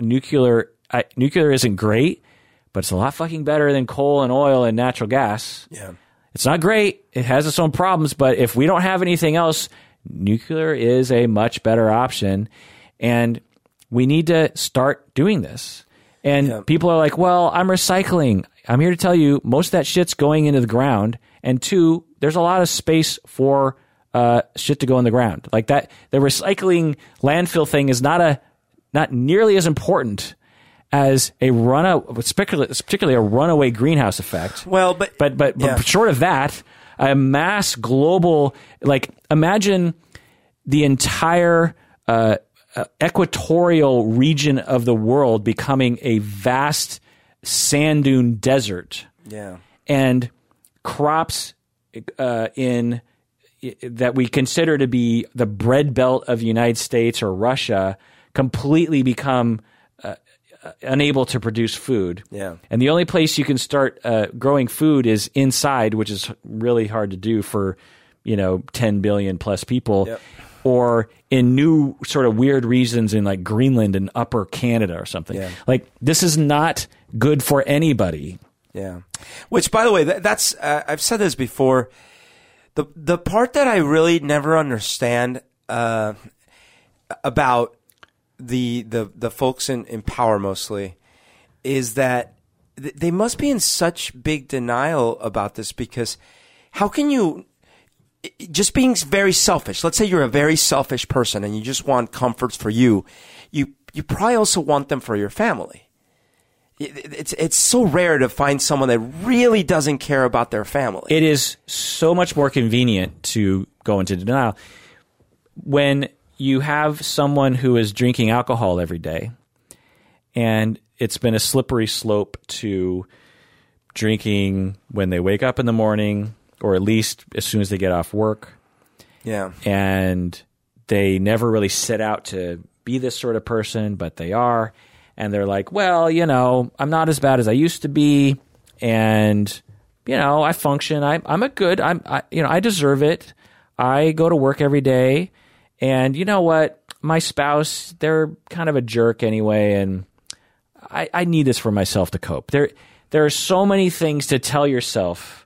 nuclear. Uh, nuclear isn't great, but it's a lot fucking better than coal and oil and natural gas. yeah It's not great. It has its own problems, but if we don't have anything else, nuclear is a much better option. And we need to start doing this. And Yeah. people are like, well, I'm recycling. I'm here to tell you most of that shit's going into the ground. And two, there's a lot of space for uh, shit to go in the ground. Like that, the recycling landfill thing is not a not nearly as important as a run particularly, particularly a runaway greenhouse effect. well but But but, Yeah. but short of that, a mass global like imagine the entire uh, equatorial region of the world becoming a vast sand dune desert yeah and crops uh, in that we consider to be the bread belt of the United States or Russia completely become uh, uh, unable to produce food. Yeah. And the only place you can start uh, growing food is inside, which is really hard to do for, you know, 10 billion plus people. Yep. Or in new sort of weird reasons in like Greenland and upper Canada or something. Yeah. Like this is not good for anybody. Yeah. Which, by the way, that, that's uh, I've said this before. The the part that I really never understand uh, about the the the folks in, in power mostly is that th- they must be in such big denial about this because how can you just being very selfish. Let's say you're a very selfish person and you just want comforts for you. You you probably also want them for your family. It's it's so rare to find someone that really doesn't care about their family. it is so much more convenient to go into denial when you have someone who is drinking alcohol every day and it's been a slippery slope to drinking when they wake up in the morning or at least as soon as they get off work yeah, and they never really set out to be this sort of person, but they are. And they're like, well, you know, I'm not as bad as I used to be, and you know, I function. I, I'm a good. I'm, I, you know, I deserve it. I go to work every day, and you know what? My spouse, they're kind of a jerk anyway, and I, I need this for myself to cope. There, there are so many things to tell yourself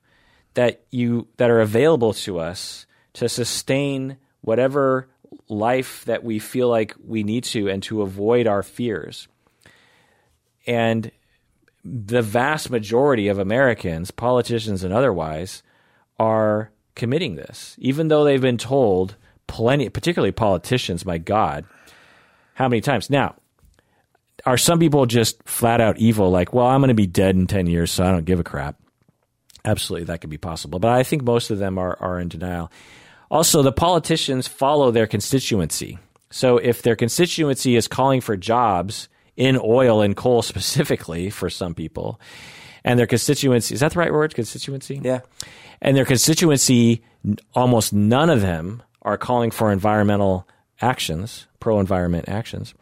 that you that are available to us to sustain whatever life that we feel like we need to and to avoid our fears. And the vast majority of Americans, politicians and otherwise, are committing this, even though they've been told plenty, particularly politicians, my God, how many times? Now, are some people just flat out evil? Like, well, I'm going to be dead in ten years, so I don't give a crap. Absolutely, that could be possible, but I think most of them are are in denial. Also, the politicians follow their constituency. So if their constituency is calling for jobs in oil and coal [laughs] specifically for some people, and their constituency is that the right word? Constituency? Yeah. And their constituency, almost none of them are calling for environmental actions, pro environment actions,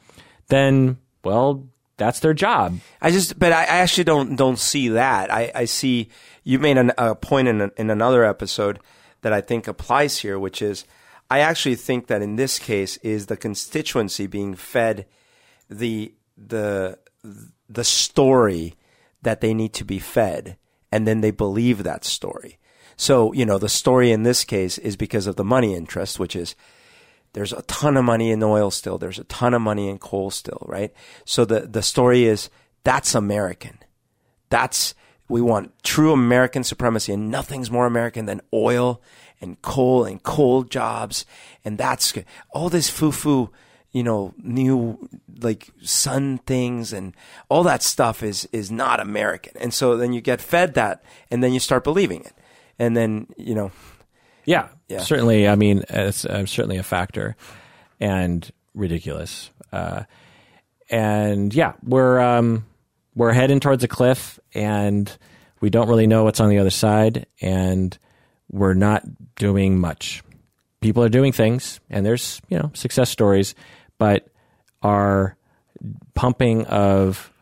then, well, that's their job. I just, but I, I actually don't don't see that. I, I see you made an, a point in a, in another episode that I think applies here, which is I actually think that in this case is the constituency being fed the the the story that they need to be fed, and then they believe that story. So you know the story in this case is because of the money interest, which is there's a ton of money in oil still. There's a ton of money in coal still, right? So the, the story is that's American. That's, we want true American supremacy and nothing's more American than oil and coal and coal jobs. And that's all this foo foo, you know, new like sun things and all that stuff is, is not American. And so then you get fed that and then you start believing it. And then, you know, Yeah, Yeah. certainly. I mean, it's uh, certainly a factor and ridiculous. Uh, and yeah, we're um, we're heading towards a cliff, and we don't really know what's on the other side, and we're not doing much. People are doing things, and there's you know success stories, but our pumping of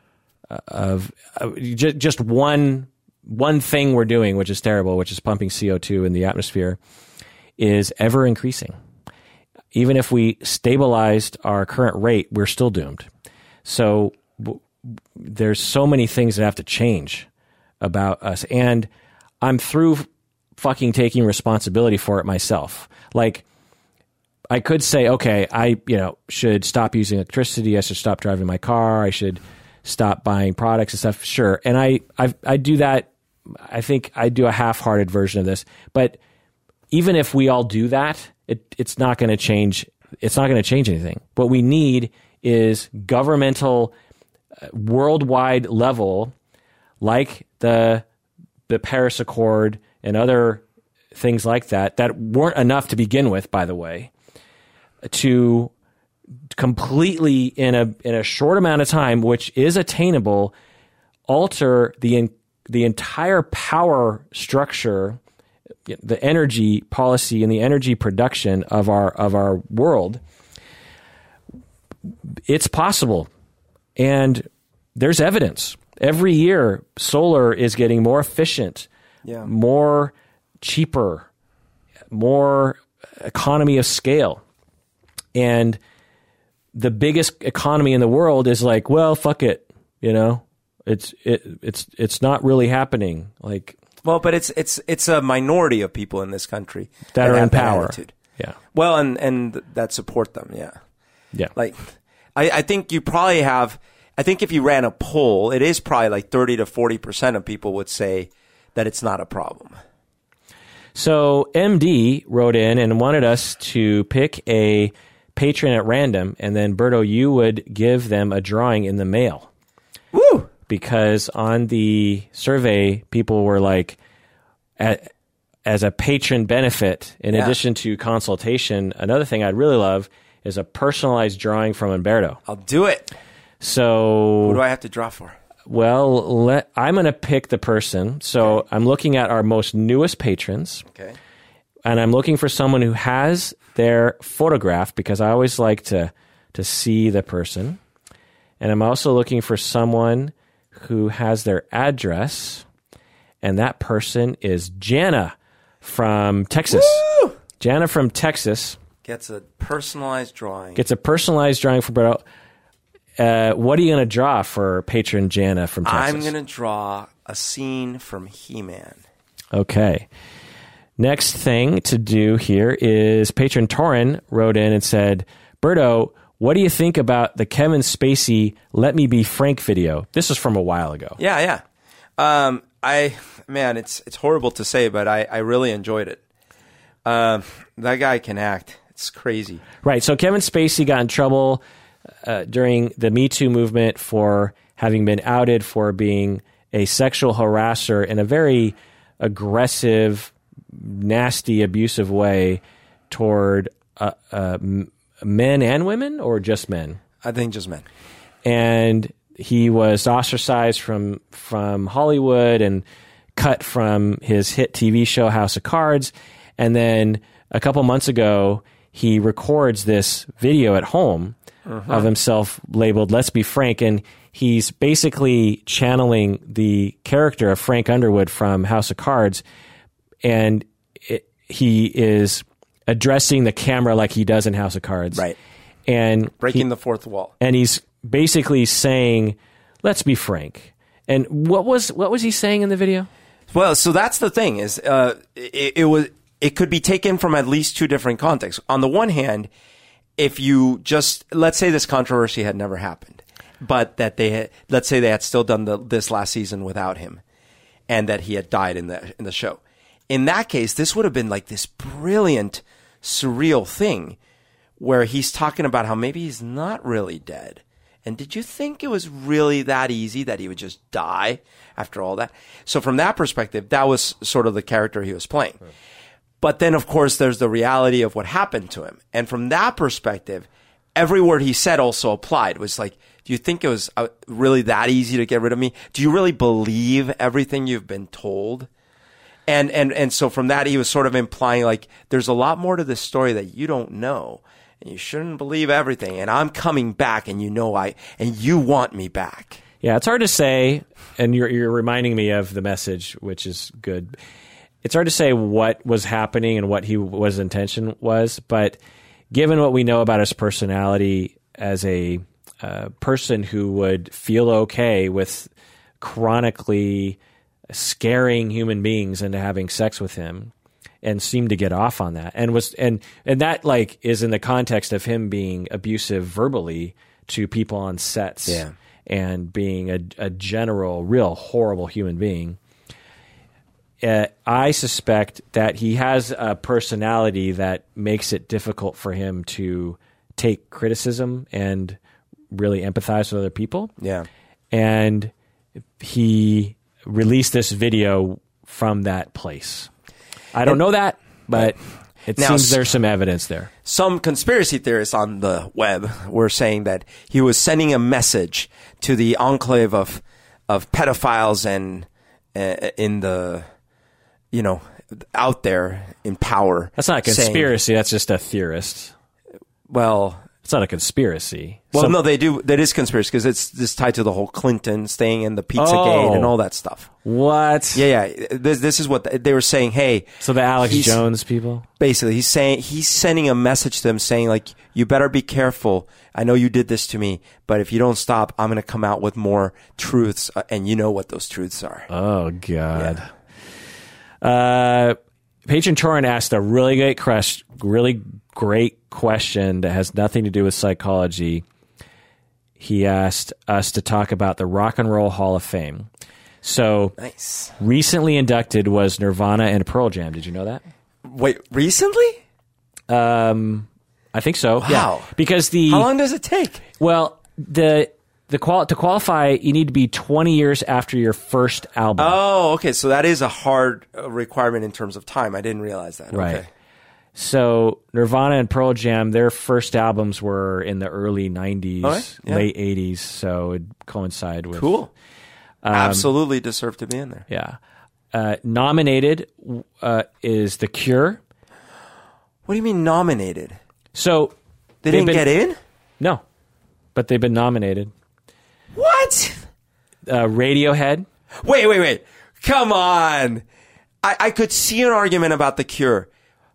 of uh, ju- just one one thing we're doing, which is terrible, which is pumping CO two in the atmosphere, is ever increasing. Even if we stabilized our current rate, we're still doomed. So there's so many things that have to change about us, and I'm through fucking taking responsibility for it myself. Like I could say, okay, I you know should stop using electricity. I should stop driving my car. I should stop buying products and stuff. Sure, and I I, I do that. I think I do a half-hearted version of this, but even if we all do that, it, it's not going to change. It's not going to change anything. What we need is governmental, worldwide level, like the the Paris Accord and other things like that that weren't enough to begin with. By the way, to completely in a in a short amount of time, which is attainable, alter the the entire power structure, the energy policy and the energy production of our of our world. It's possible, and there's evidence. Every year, solar is getting more efficient, Yeah. more cheaper, more economy of scale. And the biggest economy in the world is like, well, fuck it, you know, it's it it's it's not really happening. Like Well, but it's it's it's a minority of people in this country that, are in power. attitude. Yeah, Well, and and that support them. Yeah. yeah, Like, I I think you probably have. I think if you ran a poll, it is probably like thirty to forty percent of people would say that it's not a problem. So MD wrote in and wanted us to pick a patron at random, and then Berto, you would give them a drawing in the mail. Woo! because on the survey, people were like, as a patron benefit, in Yeah. addition to consultation, another thing I'd really love is a personalized drawing from Humberto. I'll do it. So what do I have to draw for? well, let, I'm going to pick the person. So I'm looking at our most newest patrons, Okay. and I'm looking for someone who has their photograph because I always like to to see the person. And I'm also looking for someone who has their address, and that person is Jana from Texas. Woo! Jana from Texas Gets a personalized drawing. gets a personalized drawing for Berto. Uh, what are you going to draw for patron Jana from Texas? I'm gonna draw a scene from He-Man. Okay. Next thing to do here is patron Torin wrote in and said, Berto, what do you think about the Kevin Spacey Let Me Be Frank video? This is from a while ago. Yeah, yeah. Um, I man, it's it's horrible to say, but I I really enjoyed it. Um, that guy can act. It's crazy. Right. So Kevin Spacey got in trouble uh, during the Me Too movement for having been outed for being a sexual harasser in a very aggressive, nasty, abusive way toward uh, uh, men and women, or just men. I think just men. And he was ostracized from from Hollywood and cut from his hit TV show House of Cards. And then a couple months ago, he records this video at home of himself labeled "Let's Be Frank," and he's basically channeling the character of Frank Underwood from House of Cards, and it, he is addressing the camera like he does in House of Cards, Right. And Breaking he- the fourth wall. and he's basically saying, "Let's be frank." And what was what was he saying in the video? Well, so that's the thing is, uh, it, it was, it could be taken from at least two different contexts. On the one hand, if you just, let's say this controversy had never happened, but that they had, let's say they had still done the, this last season without him and that he had died in the, in the show. In that case, this would have been like this brilliant, surreal thing where he's talking about how maybe he's not really dead. And did you think it was really that easy that he would just die after all that? So from that perspective, that was sort of the character he was playing. But then, of course, there's the reality of what happened to him. And from that perspective, every word he said also applied. It was like, do you think it was uh, really that easy to get rid of me? Do you really believe everything you've been told? And, and, and so from that, he was sort of implying like, there's a lot more to this story that you don't know. And you shouldn't believe everything. And I'm coming back and you know I, and you want me back. Yeah, it's hard to say, and you're you're reminding me of the message, which is good. It's hard to say what was happening and what he what his intention was, but given what we know about his personality as a uh, person who would feel okay with chronically scaring human beings into having sex with him and seemed to get off on that and was and and that like is in the context of him being abusive verbally to people on sets Yeah. and being a, a general real horrible human being uh, I suspect that he has a personality that makes it difficult for him to take criticism and really empathize with other people Yeah. and he released this video from that place. I don't know that, but it Now, seems there's some evidence there. some conspiracy theorists on the web were saying that he was sending a message to the enclave of of pedophiles and uh, in the you know out there in power. That's not a saying- conspiracy. that's just a theorist. well, It's not a conspiracy. well, Some- no, they do. That is conspiracy because it's this tied to the whole Clinton thing and the Pizzagate Oh. and all that stuff. What? Yeah, yeah. This, this is what they were saying. Hey, So the Alex Jones people. basically he's saying he's sending a message to them saying like you better be careful i know you did this to me but if you don't stop i'm going to come out with more truths uh, and you know what those truths are Oh God. Uh, Patron Torin asked a really great question, really great question that has nothing to do with psychology. He asked us to talk about the Rock and Roll Hall of Fame. So nice recently inducted was Nirvana and Pearl Jam. Did you know that? wait recently Um, I think so. Wow. Yeah. Because the how long does it take well the the qual to qualify you need to be 20 years after your first album. oh okay so that is a hard uh, requirement in terms of time i didn't realize that Right. okay. So Nirvana and Pearl Jam, their first albums were in the early '90s, All right, yeah. late '80s, so it coincide with cool Um, absolutely deserve to be in there Yeah, uh, nominated uh, is The Cure. what do you mean nominated So they didn't been- get in No, but they've been nominated. What Uh, Radiohead. Wait, wait, wait. Come on. I, I could see an argument about the cure.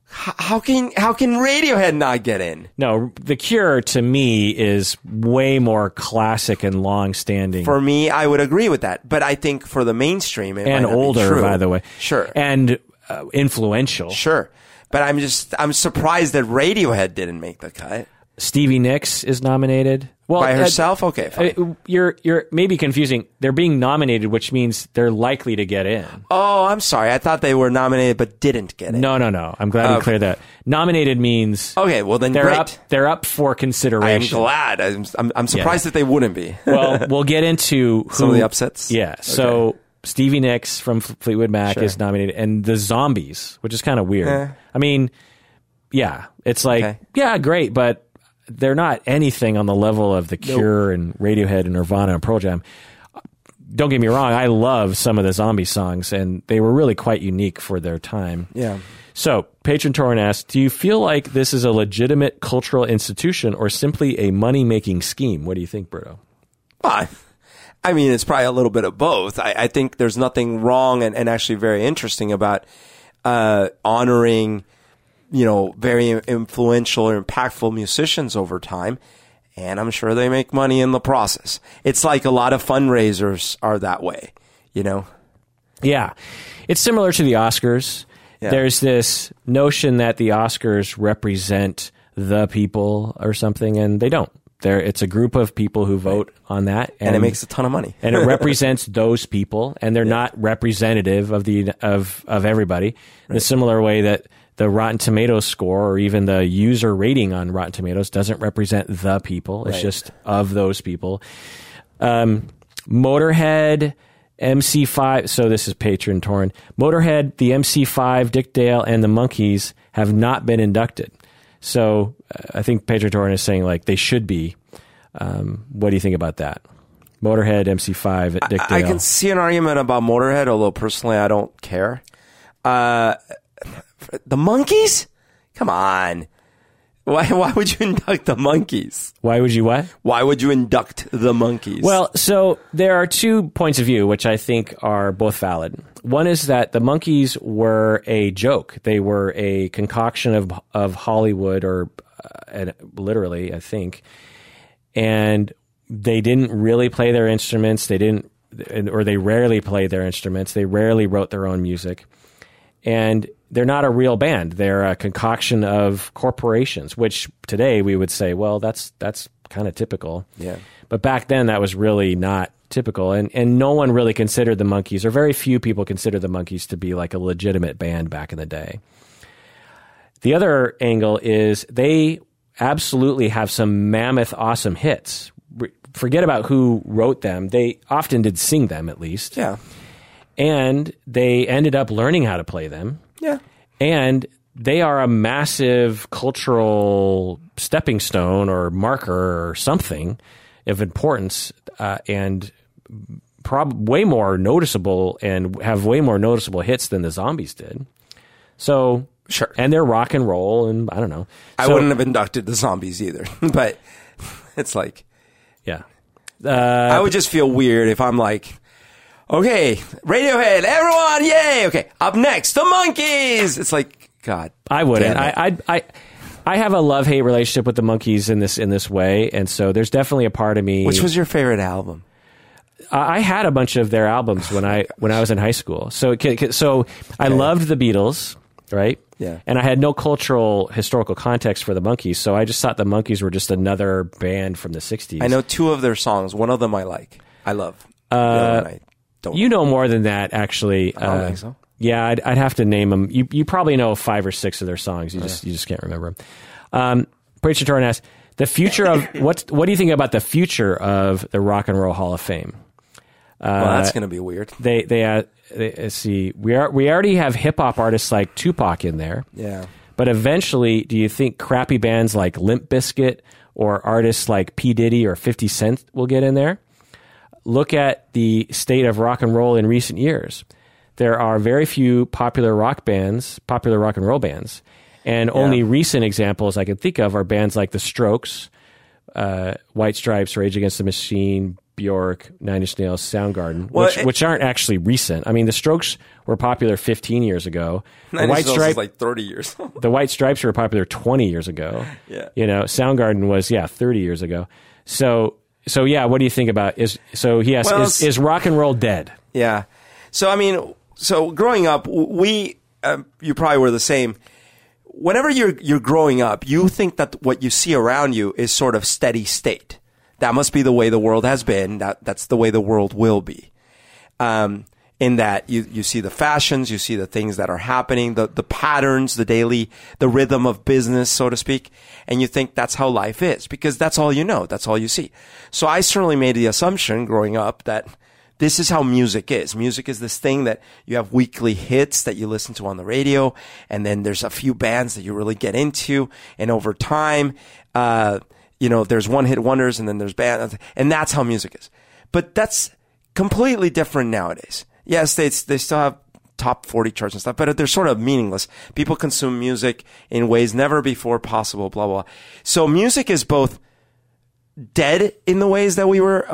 H- how can how can Radiohead not get in? No, The Cure to me is way more classic and long-standing. For me, I would agree with that. But I think for the mainstream, it and might not be older, true. by the way. Sure, And uh, influential. sure. But I'm just I'm surprised that Radiohead didn't make the cut. Stevie Nicks is nominated. Well, by uh, herself. okay, fine. Uh, You're you're maybe confusing. They're being nominated, which means they're likely to get in. oh, I'm sorry. I thought they were nominated but didn't get it. No, no, no. I'm glad you Okay. cleared that. Nominated means Okay, well then they're great. up. They're up for consideration. I'm glad. I'm, I'm, I'm surprised that they wouldn't be. [laughs] well, we'll get into who, [laughs] Some of the upsets? Yeah. So Stevie Nicks from Fleetwood Mac Sure. is nominated, and the Zombies, which is kind of weird. Eh. I mean, yeah, it's like Okay. yeah, great, but they're not anything on the level of The Cure and Radiohead and Nirvana and Pearl Jam. Don't get me wrong, I love some of the zombie songs, and they were really quite unique for their time. yeah. So, Patron Torin asks, do you feel like this is a legitimate cultural institution or simply a money making scheme? What do you think, Berto? Well, I mean, it's probably a little bit of both. I, I think there's nothing wrong and, and actually very interesting about uh, honoring, you know, very influential or impactful musicians over time. And I'm sure they make money in the process. It's like a lot of fundraisers are that way, you know? Yeah. It's similar to the Oscars. Yeah. There's this notion that the Oscars represent the people or something, and they don't. They're, it's a group of people who vote on that, And it makes a ton of money. [laughs] and it [laughs] represents those people, and they're not representative of the of of everybody. In a similar way that the Rotten Tomatoes score or even the user rating on Rotten Tomatoes doesn't represent the people; it's Right. just of those people. Um, Motorhead, MC5. So this is Patron Torin. Motorhead, the MC5, Dick Dale, and the Monkees have not been inducted. So uh, I think Patron Torin is saying like they should be. Um, what do you think about that? Motorhead, MC5, Dick Dale. I can see an argument about Motorhead, although personally I don't care. Uh, the Monkees? Come on. Why, why would you induct the Monkees? Why would you what? Why would you induct the Monkees? Well, so there are two points of view which I think are both valid. One is that the Monkees were a joke; they were a concoction of of Hollywood, or uh, and literally, I think, and they didn't really play their instruments. They didn't, or they rarely played their instruments. They rarely wrote their own music, and they're not a real band. They're a concoction of corporations, which today we would say, well, that's that's kind of typical. Yeah. But back then, that was really not typical, and and no one really considered the Monkees, or very few people considered the Monkees to be like a legitimate band back in the day. The other angle is they absolutely have some mammoth, awesome hits. Forget about who wrote them; they often did sing them, at least, yeah. and they ended up learning how to play them Yeah. and they are a massive cultural stepping stone or marker or something of importance uh, and prob- way more noticeable and have way more noticeable hits than the zombies did so Sure. and they're rock and roll and i don't know I So- wouldn't have inducted the zombies either, [laughs] but it's like, yeah I would just feel weird if I'm like, okay, Radiohead, everyone, yay! Okay, up next, the Monkees. It's like, God, I wouldn't. I, I, I, I have a love hate relationship with the Monkees in this in this way, and so there's definitely a part of me. Which was your favorite album? I I had a bunch of their albums when I when I was in high school. So it ca- ca- so I loved the Beatles, right? Yeah. And I had no cultural historical context for the Monkees, so I just thought the Monkees were just another band from the '60s. I know two of their songs. One of them I like. I love. the uh, other one I don't. you know more than that, actually. I don't Uh, think so. Yeah, I'd, I'd have to name them. You you probably know five or six of their songs. You just you just can't remember them. Um, Preacher Torin asks the future of [laughs] what's what do you think about the future of the Rock and Roll Hall of Fame? well, that's going to be weird. They they, uh, they let's see we are we already have hip hop artists like Tupac in there. Yeah. But eventually, do you think crappy bands like Limp Bizkit or artists like P Diddy or Fifty Cent will get in there? Look at the state of rock and roll in recent years. There are very few popular rock bands, popular rock and roll bands, and only recent examples I can think of are bands like The Strokes, uh, White Stripes, Rage Against the Machine, Bjork, Nine Inch Nails, Soundgarden, Well, which, it- which aren't actually recent. I mean, The Strokes were popular 15 years ago. The Nine White Inch Nails Stripe, like 30 years. [laughs] the White Stripes were popular 20 years ago. Yeah. You know, Soundgarden was yeah 30 years ago. So so yeah, what do you think about is so yes Well, is, is rock and roll dead? Yeah. So I mean, so growing up, we um, you probably were the same. Whenever you're you're growing up, you think that what you see around you is sort of steady state. that must be the way the world has been. That that's the way the world will be. Um, in that you, you see the fashions, you see the things that are happening, the, the patterns, the daily, the rhythm of business, so to speak. And you think that's how life is because that's all you know. That's all you see. So I certainly made the assumption growing up that this is how music is. Music is this thing that you have weekly hits that you listen to on the radio. And then there's a few bands that you really get into. And over time, uh, you know, there's one hit wonders and then there's bands. And that's how music is. But that's completely different nowadays yes, they they still have top 40 charts and stuff, but they're sort of meaningless. People consume music in ways never before possible, blah, blah. So music is both dead in the ways that we were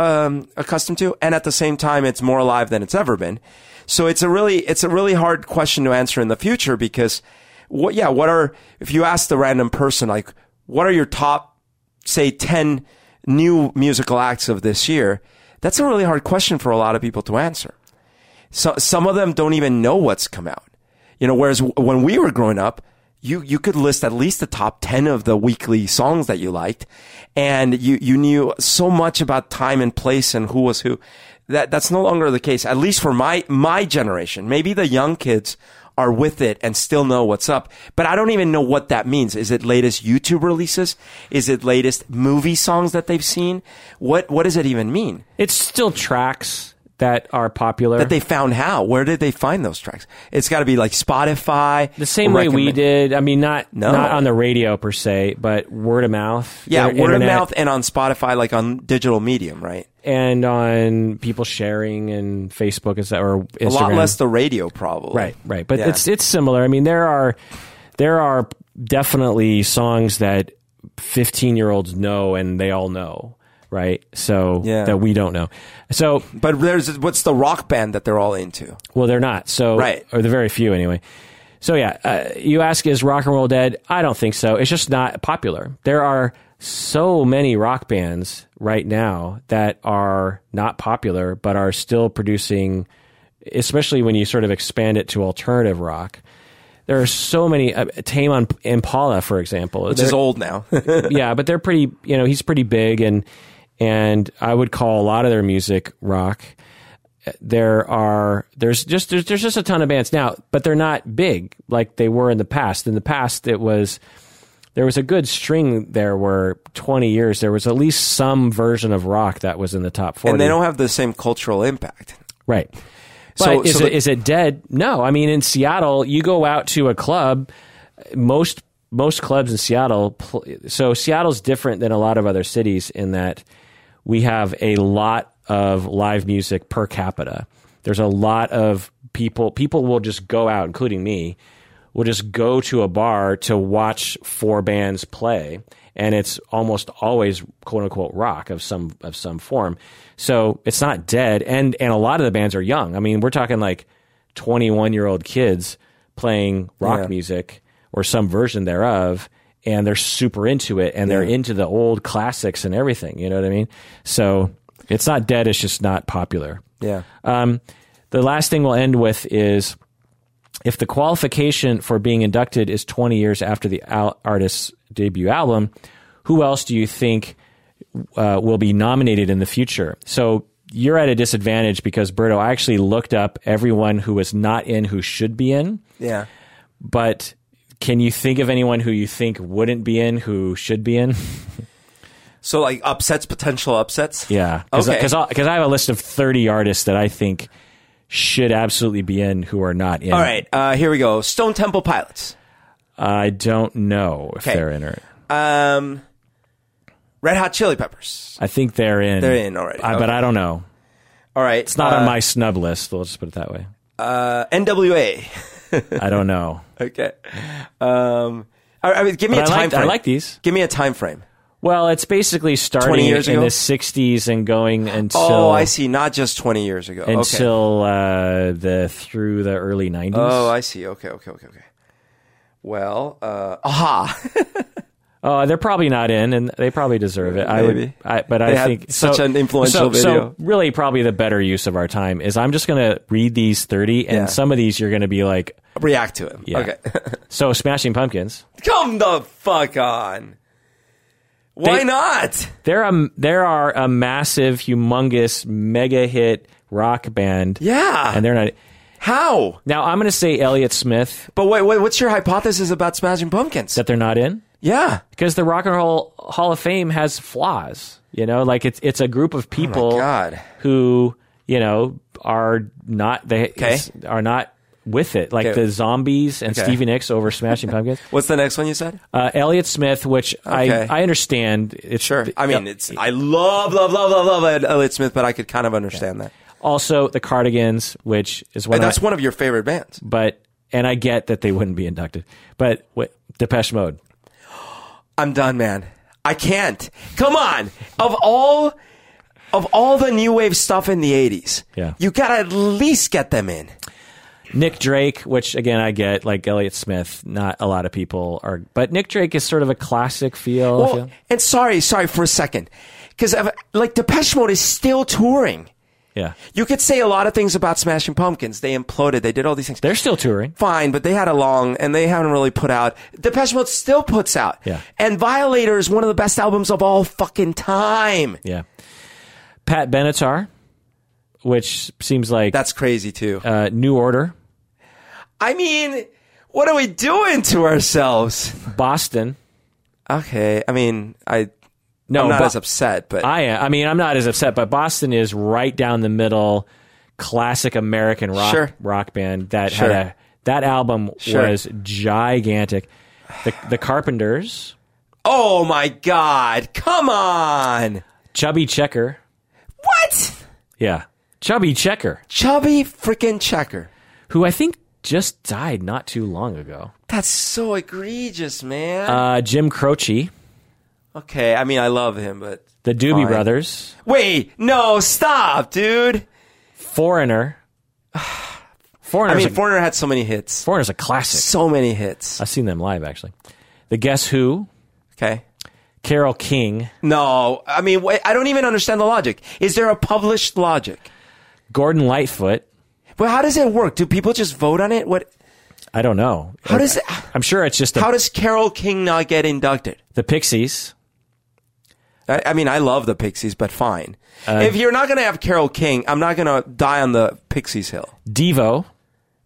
um, accustomed to, and at the same time, it's more alive than it's ever been. So it's a really, it's a really hard question to answer in the future because what, yeah, what are, if you ask the random person, like, what are your top, say, 10 new musical acts of this year? That's a really hard question for a lot of people to answer. So, some of them don't even know what's come out. You know, whereas when we were growing up, you, you could list at least the top 10 of the weekly songs that you liked. And you, you knew so much about time and place and who was who. That, that's no longer the case, at least for my, my generation. Maybe the young kids are with it and still know what's up. But I don't even know what that means. Is it latest YouTube releases? Is it latest movie songs that they've seen? What, what does it even mean? It's still tracks that are popular. That they found how? Where did they find those tracks? It's got to be like Spotify. The same way we did. I mean, not no. not on the radio per se, but word of mouth. Yeah, word internet, of mouth, and on Spotify, like on digital medium, right? And on people sharing and Facebook is that or Instagram. A lot less the radio, probably. Right, right. But yeah. it's it's similar. I mean, there are there are definitely songs that 15 year olds know and they all know right? So yeah. that we don't know. So, but there's what's the rock band that they're all into? Well, they're not. So, right, or the very few anyway. So yeah, uh, you ask, is rock and roll dead? I don't think so. It's just not popular. There are so many rock bands right now that are not popular, but are still producing, especially when you sort of expand it to alternative rock. There are so many. Uh, Tame Impala, for example, which is old now. [laughs] yeah, but they're pretty. You know, he's pretty big, and and I would call a lot of their music rock. There are there's just there's, there's just a ton of bands now, but they're not big like they were in the past. In the past, it was there was a good string there where 20 years there was at least some version of rock that was in the top 40 and they don't have the same cultural impact. Right. But so, is, so it, the, is it dead? No. I mean in seattle you go out to a club most most clubs in seattle so seattle's different than a lot of other cities in that we have a lot of live music per capita. There's a lot of people. People will just go out, including me, will just go to a bar to watch four bands play, and it's almost always quote unquote rock of some of some form. So it's not dead, and and a lot of the bands are young. I mean, we're talking like 21 year old kids playing rock yeah. music or some version thereof and they're super into it and they're into the old classics and everything. You know what I mean? So it's not dead. It's just not popular. Yeah. Um, the last thing we'll end with is if the qualification for being inducted is 20 years after the al- artist's debut album, who else do you think uh, will be nominated in the future? So you're at a disadvantage because Berto, I actually looked up everyone who was not in who should be in. Yeah. But can you think of anyone who you think wouldn't be in who should be in? [laughs] so like upsets, potential upsets. Yeah, Cause, okay. Because I have a list of thirty artists that I think should absolutely be in who are not in. All right, uh, here we go. Stone Temple Pilots. I don't know if okay. they're in it. Um, Red Hot Chili Peppers. I think they're in. They're in already, I, okay. but I don't know. All right, it's not uh, on my snub list. We'll just put it that way. Uh, NWA. I don't know. [laughs] okay. Um, I mean, give me but a time like, frame. I like these. Give me a time frame. Well, it's basically starting years in the 60s and going until. Oh, I see. Not just 20 years ago. Until okay. uh, the through the early 90s. Oh, I see. Okay, okay, okay, okay. Well, uh, aha. [laughs] Oh, they're probably not in, and they probably deserve it. I would, I, but they I think such so, an influential so, video. So really, probably the better use of our time is I'm just going to read these thirty, and yeah. some of these you're going to be like react to it. Yeah. Okay. [laughs] so, Smashing Pumpkins. Come the fuck on. Why They- not? They're a there are a massive, humongous, mega hit rock band. Yeah. and they're not. How? Now I'm going to say Elliott Smith But wait, wait, what's your hypothesis about Smashing Pumpkins? that they're not in yeah. because the Rock and Roll Hall of Fame has flaws. You know, like it's it's a group of people Oh who you know are not they Okay. are not with it, like Okay. the Zombies and Okay. Stevie Nicks over Smashing Pumpkins. [laughs] What's the next one you said? Uh, Elliott Smith, which Okay. I I understand. It's Sure. I mean, it's I love, love, love, love, love Elliott Smith, but I could kind of understand that. also the Cardigans, which is one that's one of your favorite bands. but and I get that they wouldn't be inducted, but what, Depeche Mode. I'm done, man. I can't. Come on. Of all of all the new wave stuff in the 80s, Yeah. you got to at least get them in. Nick Drake, which again I get, like Elliott Smith, not a lot of people are, but Nick Drake is sort of a classic feel. Well, feel. and sorry, sorry for a second. Cuz like Depeche Mode is still touring. Yeah, You could say a lot of things about Smashing Pumpkins. They imploded. They did all these things. they're still touring. fine, but they had a long and they haven't really put out. Depeche Mode still puts out. Yeah. And Violator is one of the best albums of all fucking time. Yeah, Pat Benatar, which seems like That's crazy too. uh, New Order, I mean, what are we doing to ourselves? Boston. Okay, I mean, I No, I'm not Bo- as upset, but I am. I mean, I'm not as upset, but Boston is right down the middle, classic American rock Sure. rock band that Sure. had a that album Sure. was gigantic. The the Carpenters, oh my god, come on! Chubby Checker, What? yeah, Chubby Checker, Chubby freaking checker. who I think just died not too long ago. That's so egregious, man. Uh, Jim Croce, okay, I mean, I love him, but the Doobie Fine. Brothers, wait, no, stop, dude. Foreigner. Foreigner. [sighs] I mean, Foreigner had so many hits, Foreigner's a classic. so many hits. I've seen them live actually. The Guess Who, Okay. Carole King, No, I mean, wait, I don't even understand the logic. Is there a published logic? Gordon Lightfoot. Well, how does it work? Do people just vote on it? What? I don't know. How does it? I'm sure it's just a, How does Carole King not get inducted? the Pixies. I, I mean, I love the Pixies, but fine. Uh, if you're not going to have Carole King, I'm not going to die on the Pixies hill. Devo.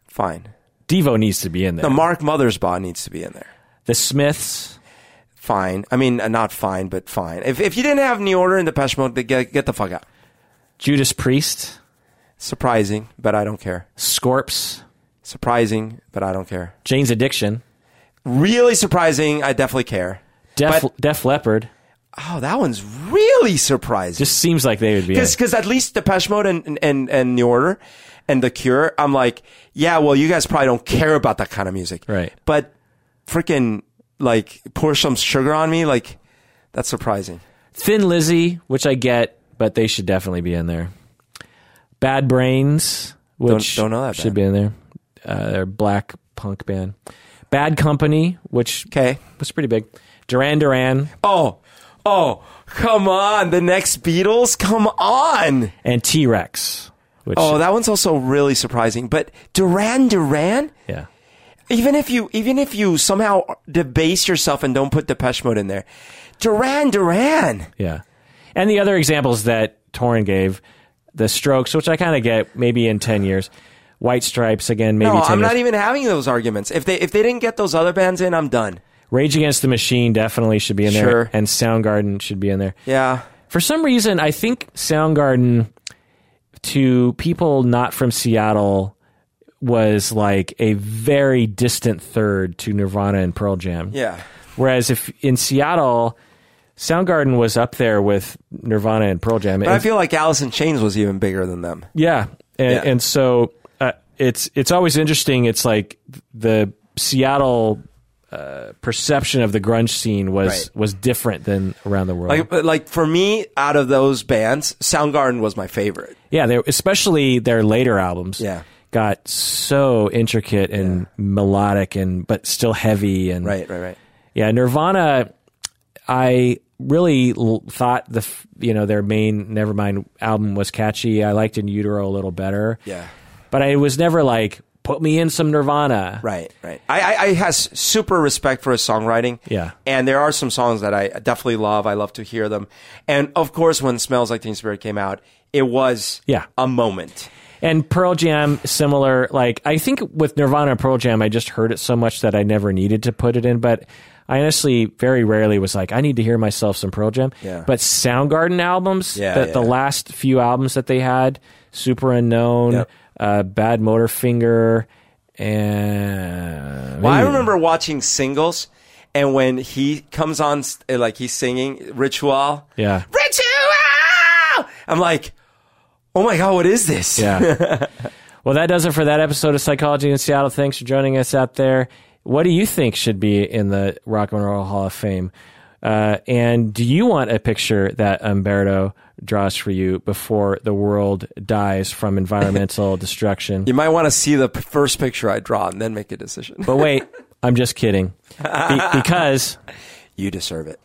Fine. Devo needs to be in there. The Mark Mothersbaugh needs to be in there. the Smiths. Fine. I mean, uh, not fine, but fine. If if you didn't have New Order in Depeche Mode, get get the fuck out. Judas Priest. Surprising, but I don't care. Scorps. Surprising, but I don't care. Jane's Addiction. Really surprising. I definitely care. Def, But- Def Leppard. Oh, that one's really surprising. Just seems like they would be because at least Depeche Mode and, and and New Order and The Cure, I'm like, yeah, well, you guys probably don't care about that kind of music, Right. But freaking like pour some sugar on me, like that's surprising. Thin Lizzy, which I get, but they should definitely be in there. Bad Brains, which don't know that should band. be in there. Uh, they're a black punk band. Bad Company, which Okay. was pretty big. Duran Duran Oh, oh, come on, the next Beatles, come on. and T Rex, Oh, that one's also really surprising. But Duran Duran, yeah. even if you even if you somehow debase yourself and don't put Depeche Mode in there, Duran Duran. Yeah. And the other examples that Torin gave, the strokes, which I kind of get maybe in 10 years. White Stripes, again, maybe No, 10 I'm years. not even having those arguments. If they if they didn't get those other bands in, I'm done. Rage Against the Machine definitely should be in there. Sure. And Soundgarden should be in there. Yeah. For some reason, I think Soundgarden, to people not from Seattle, was like a very distant third to Nirvana and Pearl Jam. Yeah. Whereas if in Seattle, Soundgarden was up there with Nirvana and Pearl Jam. But I feel like Alice in Chains was even bigger than them. Yeah, and, Yeah. and so uh, it's it's always interesting. It's like the Seattle uh, perception of the grunge scene was Right. was different than around the world. Like, like for me, out of those bands, Soundgarden was my favorite. yeah, they especially their later albums. Yeah. got so intricate and melodic and but still heavy and Right, right, right. Yeah, Nirvana. I really l- thought the f- you know their main Nevermind album was catchy. I liked In Utero a little better. Yeah. but I was never like put me in some Nirvana. Right, right. I, I, I has super respect for his songwriting. Yeah. And there are some songs that I definitely love. I love to hear them. And of course, when Smells Like Teen Spirit came out, it was Yeah. a moment. And Pearl Jam, similar. Like I think with Nirvana and Pearl Jam, I just heard it so much that I never needed to put it in. But I honestly very rarely was like, I need to hear myself some Pearl Jam. Yeah. But Soundgarden albums, Yeah, the, yeah. the last few albums that they had, Superunknown, Yep. Uh, Bad Motorfinger, and Well, I remember watching singles, and when he comes on, like he's singing Ritual, Yeah. Ritual! I'm like, oh my God, what is this? Yeah. [laughs] well, that does it for that episode of Psychology in Seattle. Thanks for joining us out there. What do you think should be in the Rock and Roll Hall of Fame? Uh, and do you want a picture that Humberto draws for you before the world dies from environmental [laughs] destruction? You might want to see the p- first picture I draw and then make a decision. But wait, I'm just kidding. Be- [laughs] because You deserve it.